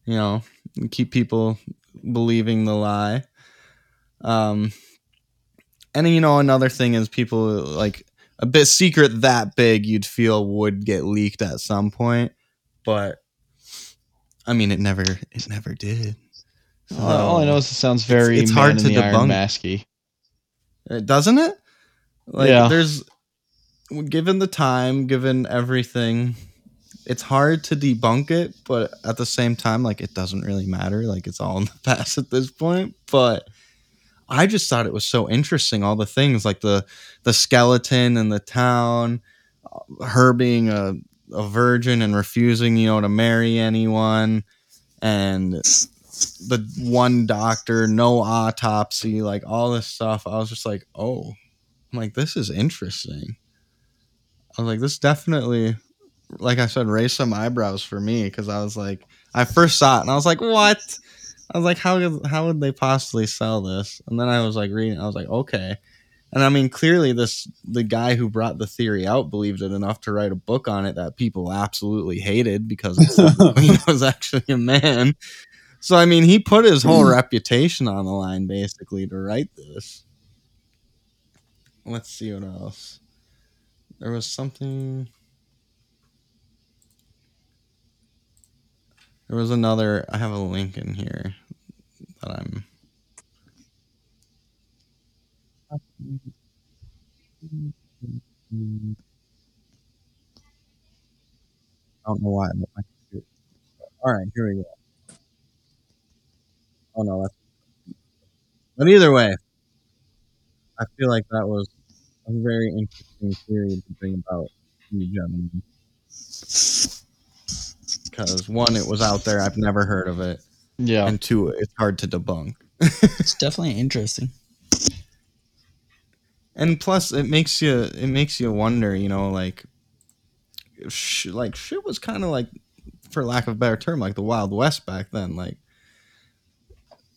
you know, keep people believing the lie. Um, and you know, another thing is people like a bit secret that big you'd feel would get leaked at some point, but I mean, it never, it never did. all, all I know is it sounds very it's man hard to debunk. Masky. Uh, doesn't it? Like Yeah. there's given the time, given everything, it's hard to debunk it, but at the same time like it doesn't really matter, like it's all in the past at this point, but I just thought it was so interesting all the things like the the skeleton and the town, uh, her being a a virgin and refusing, you know, to marry anyone and the one doctor, no autopsy, like all this stuff. I was just like, oh, I'm like this is interesting. I was like, this definitely, like I said, raised some eyebrows for me because I was like, I first saw it and I was like, what? I was like, how how would they possibly sell this? And then I was like reading, I was like, okay. And I mean, clearly, this the guy who brought the theory out believed it enough to write a book on it that people absolutely hated because it said the queen was actually a man. So I mean, he put his whole mm. reputation on the line basically to write this. Let's see what else. There was something. There was another. I have a link in here that I'm. I don't know why. but my computer- All right, here we go. Oh no, that's. But either way, I feel like that was a very interesting theory to bring about you gentlemen. Because one, it was out there, I've never heard of it, Yeah. and two, it's hard to debunk. It's definitely interesting. and plus it makes you it makes you wonder you know like sh- like shit was kind of like for lack of a better term like the wild west back then like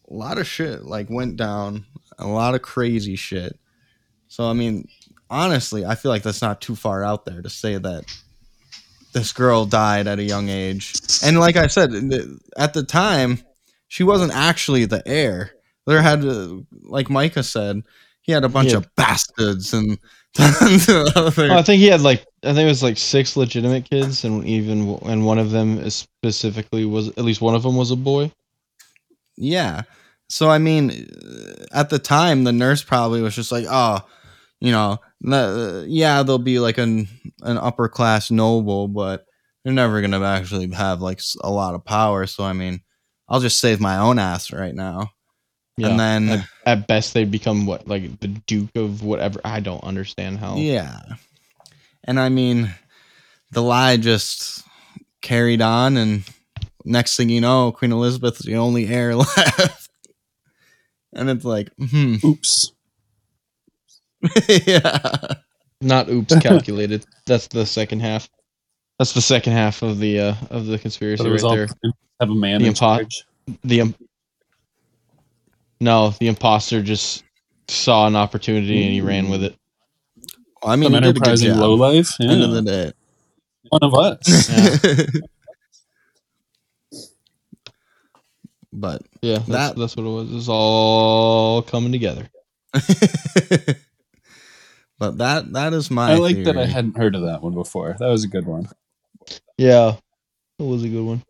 a lot of shit like went down a lot of crazy shit so i mean honestly i feel like that's not too far out there to say that this girl died at a young age and like i said at the time she wasn't actually the heir there had to, like micah said he had a bunch Yeah. of bastards and tons of other. Well, I think he had like I think it was like six legitimate kids, and even and one of them specifically was at least one of them was a boy. yeah. So I mean, at the time, the nurse probably was just like, "Oh, you know, the, yeah, they'll be like an an upper class noble, but they're never gonna actually have like a lot of power." So I mean, I'll just save my own ass right now, Yeah. and then at, at best, they become what like the duke of whatever. I don't understand how. Yeah. And I mean, the lie just carried on, and next thing you know, Queen Elizabeth is the only heir left. And it's like, hmm. Oops. yeah. Not oops calculated. That's the second half. That's the second half of the uh of the conspiracy But right there. have a man The in impo- charge. The um, no, the imposter just saw an opportunity and he ran with it. I mean, Some he did a good enterprising low life. End of the day. One of us. but Yeah, that's, That- that's what it was. It's all coming together. but that that is my I like that I hadn't heard of that one before. That was a good one. Yeah, it was a good one.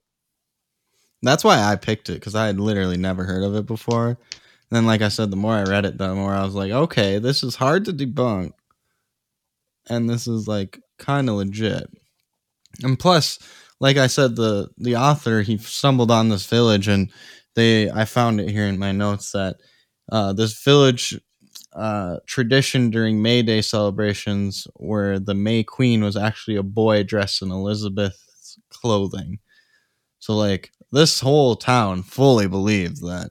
That's why I picked it because I had literally never heard of it before. And then, like I said, the more I read it, the more I was like, okay, this is hard to debunk, and this is like kind of legit. And plus, like I said, the the author he stumbled on this village, and they I found it here in my notes that uh, this village uh, tradition during May Day celebrations, where the May Queen was actually a boy dressed in Elizabeth's clothing. So like this whole town fully believed that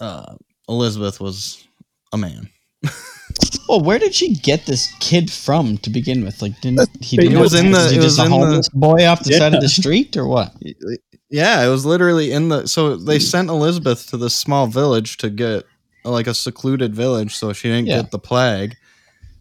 uh, Elizabeth was a man. Well, where did she get this kid from to begin with? Like, didn't he? It was in the- he it was a in the- boy off the Yeah. side of the street, or what? Yeah, it was literally in the. So they sent Elizabeth to this small village to get like a secluded village, so she didn't Yeah. get the plague,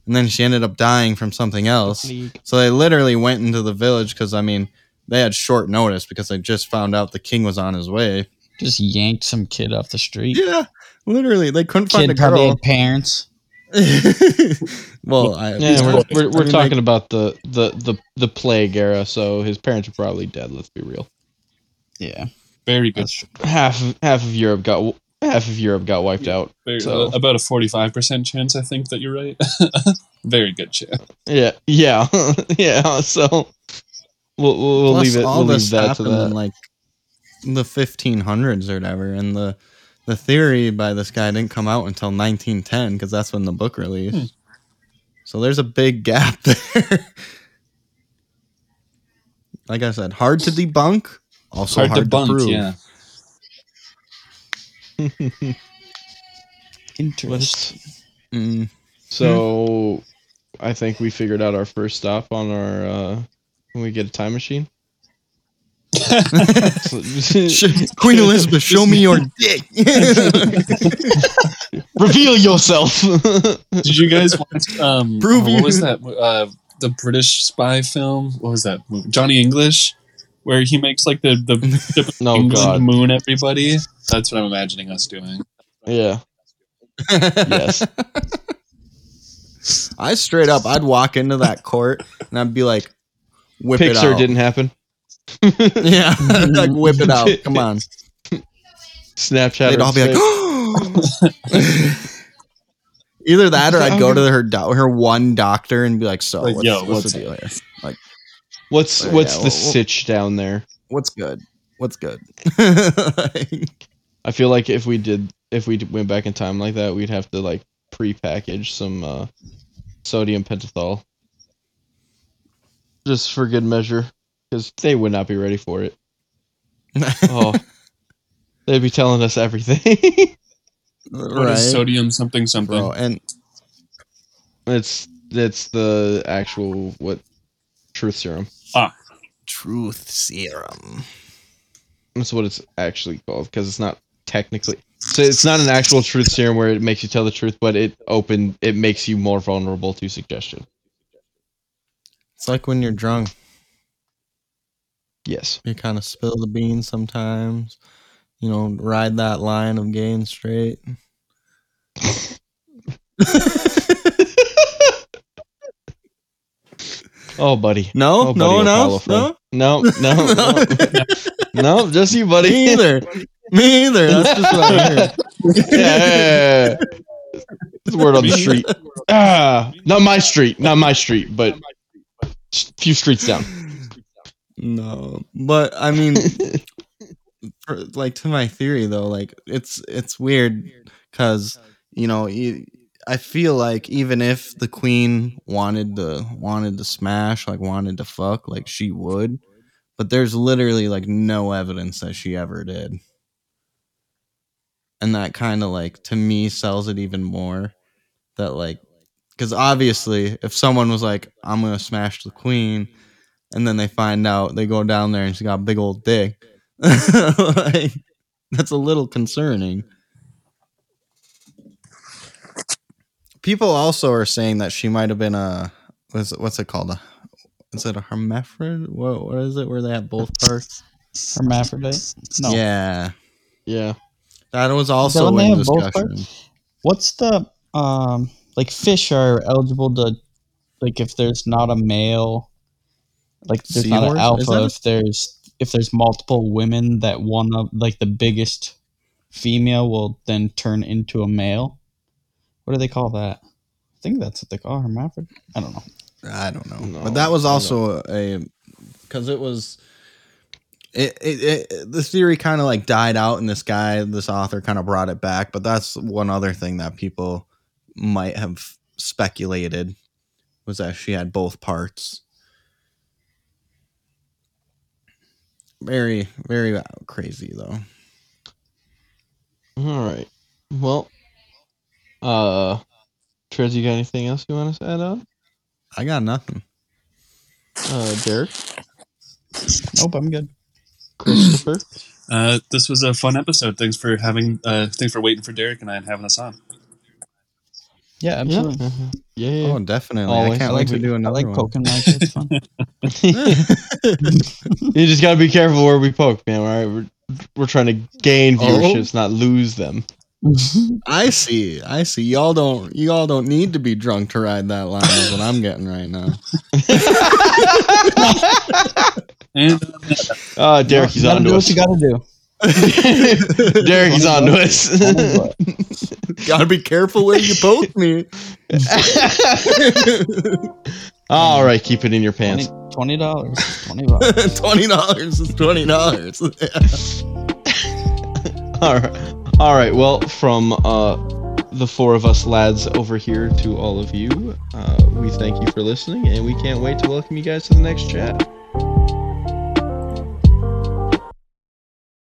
and then she ended up dying from something else. So they literally went into the village because I mean they had short notice because they just found out the king was on his way. Just yanked some kid off the street. Yeah, literally they couldn't find Kid a probably girl. had parents. well, I, Yeah, we're, we're, we're mean, talking they- about the, the, the, the plague era, so his parents are probably dead. Let's be real. Yeah. Very good. That's half half of Europe got half of Europe got wiped out. Very, So- uh, about a forty-five percent chance, I think that you're right. Very good chance. Yeah, yeah, yeah. So we'll we'll, we'll Plus, leave it. all We'll leave this that to happened in like the 1500s or whatever, and the the theory by this guy didn't come out until 1910 because that's when the book released. Hmm. So there's a big gap there. like I said, hard to debunk, also Hard, hard, to bunk. prove. Yeah. Interesting. Mm, so I think we figured out our first stop on our uh when we get a time machine. Queen Elizabeth, show me your dick. Reveal yourself. Did you guys watch? Um, Prove what you- was that? Uh, the British spy film. What was that? Johnny English, where he makes like the the, the No, England God. moon everybody. That's what I'm imagining us doing. yeah. Yes. I straight up, I'd walk into that court and I'd be like, whip it Pixar out. didn't happen. Yeah, like whip it out. Come on. Snapchat. They'd all be like, either that or I'd go to her do- her one doctor and be like, so Like, what's, yo, what's, what's the deal here? Like, what's Yeah, what's well, the well- sitch down there? what's good? What's good? I feel like if we did, if we went back in time like that, we'd have to like pre-package some uh, sodium pentothal, just for good measure, because they would not be ready for it. Oh, they'd be telling us everything. Right, is sodium something something? bro. And it's it's the actual what truth serum. Ah, truth serum. That's what it's actually called because it's not technically. So it's not an actual truth serum where it makes you tell the truth, but it open it makes you more vulnerable to suggestion. It's like when you're drunk, Yes. you kind of spill the beans sometimes. You know, ride that line of gay and straight. Oh, buddy. No, Oh, no buddy, one Apollo else. No, No, no, no, no, just you, buddy. me either. Me either. That's just what I heard. yeah. It's word on the street. Ah, not my street, not my street, but a few streets down. No, but I mean, for, like to my theory though, like it's it's weird because you know you, I feel like even if the queen wanted to wanted to smash, like wanted to fuck, like she would, but there's literally like no evidence that she ever did, and that kind of like to me sells it even more. That like, because obviously, if someone was like, "I'm gonna smash the queen," and then they find out they go down there and she got a big old dick. like, that's a little concerning. People also are saying that she might have been a what's it, what's it called? A, is it a hermaphrodite? What what is it where they have both parts? Hermaphrodite? No. Yeah, Yeah. that was also when they in have both discussion. What's the um like fish are eligible to like if there's not a male like there's not Seahorse? an alpha a- if there's if there's multiple women that one of like the biggest female will then turn into a male. What do they call that? I think that's what they call hermaphrodite. I don't know. I don't know, No, but that was also a because it was. It, it, it the theory kind of like died out and this guy this author kind of brought it back but that's one other thing that people might have speculated was that she had both parts very very uh, crazy though All right. Well, uh, Trez, you got anything else you want to add on? i got nothing Uh, Derek, Nope, I'm good. Christopher. Uh, this was a fun episode. Thanks for having. Uh, thanks for waiting for Derek and I and having us on. Yeah, absolutely. Yeah. Uh-huh. Yeah. yeah. oh definitely Always. i can't I wait like to we- do I another like one poking my kids. Fun. you just gotta be careful where we poke, man. All right, we're we're trying to gain Oh. viewerships, not lose them. Mm-hmm. i see i see y'all don't you all don't need to be drunk to ride that line is what i'm getting right now And Oh, Derek, he's gotta on do to what us. you gotta do. Derek, he's on to us. gotta be careful where you poke me All right, keep it in your pants. Twenty dollars. Twenty bucks. twenty dollars is twenty dollars. All right. All right. Well, from uh, the four of us lads over here to all of you, uh, we thank you for listening, and we can't wait to welcome you guys to the next chat.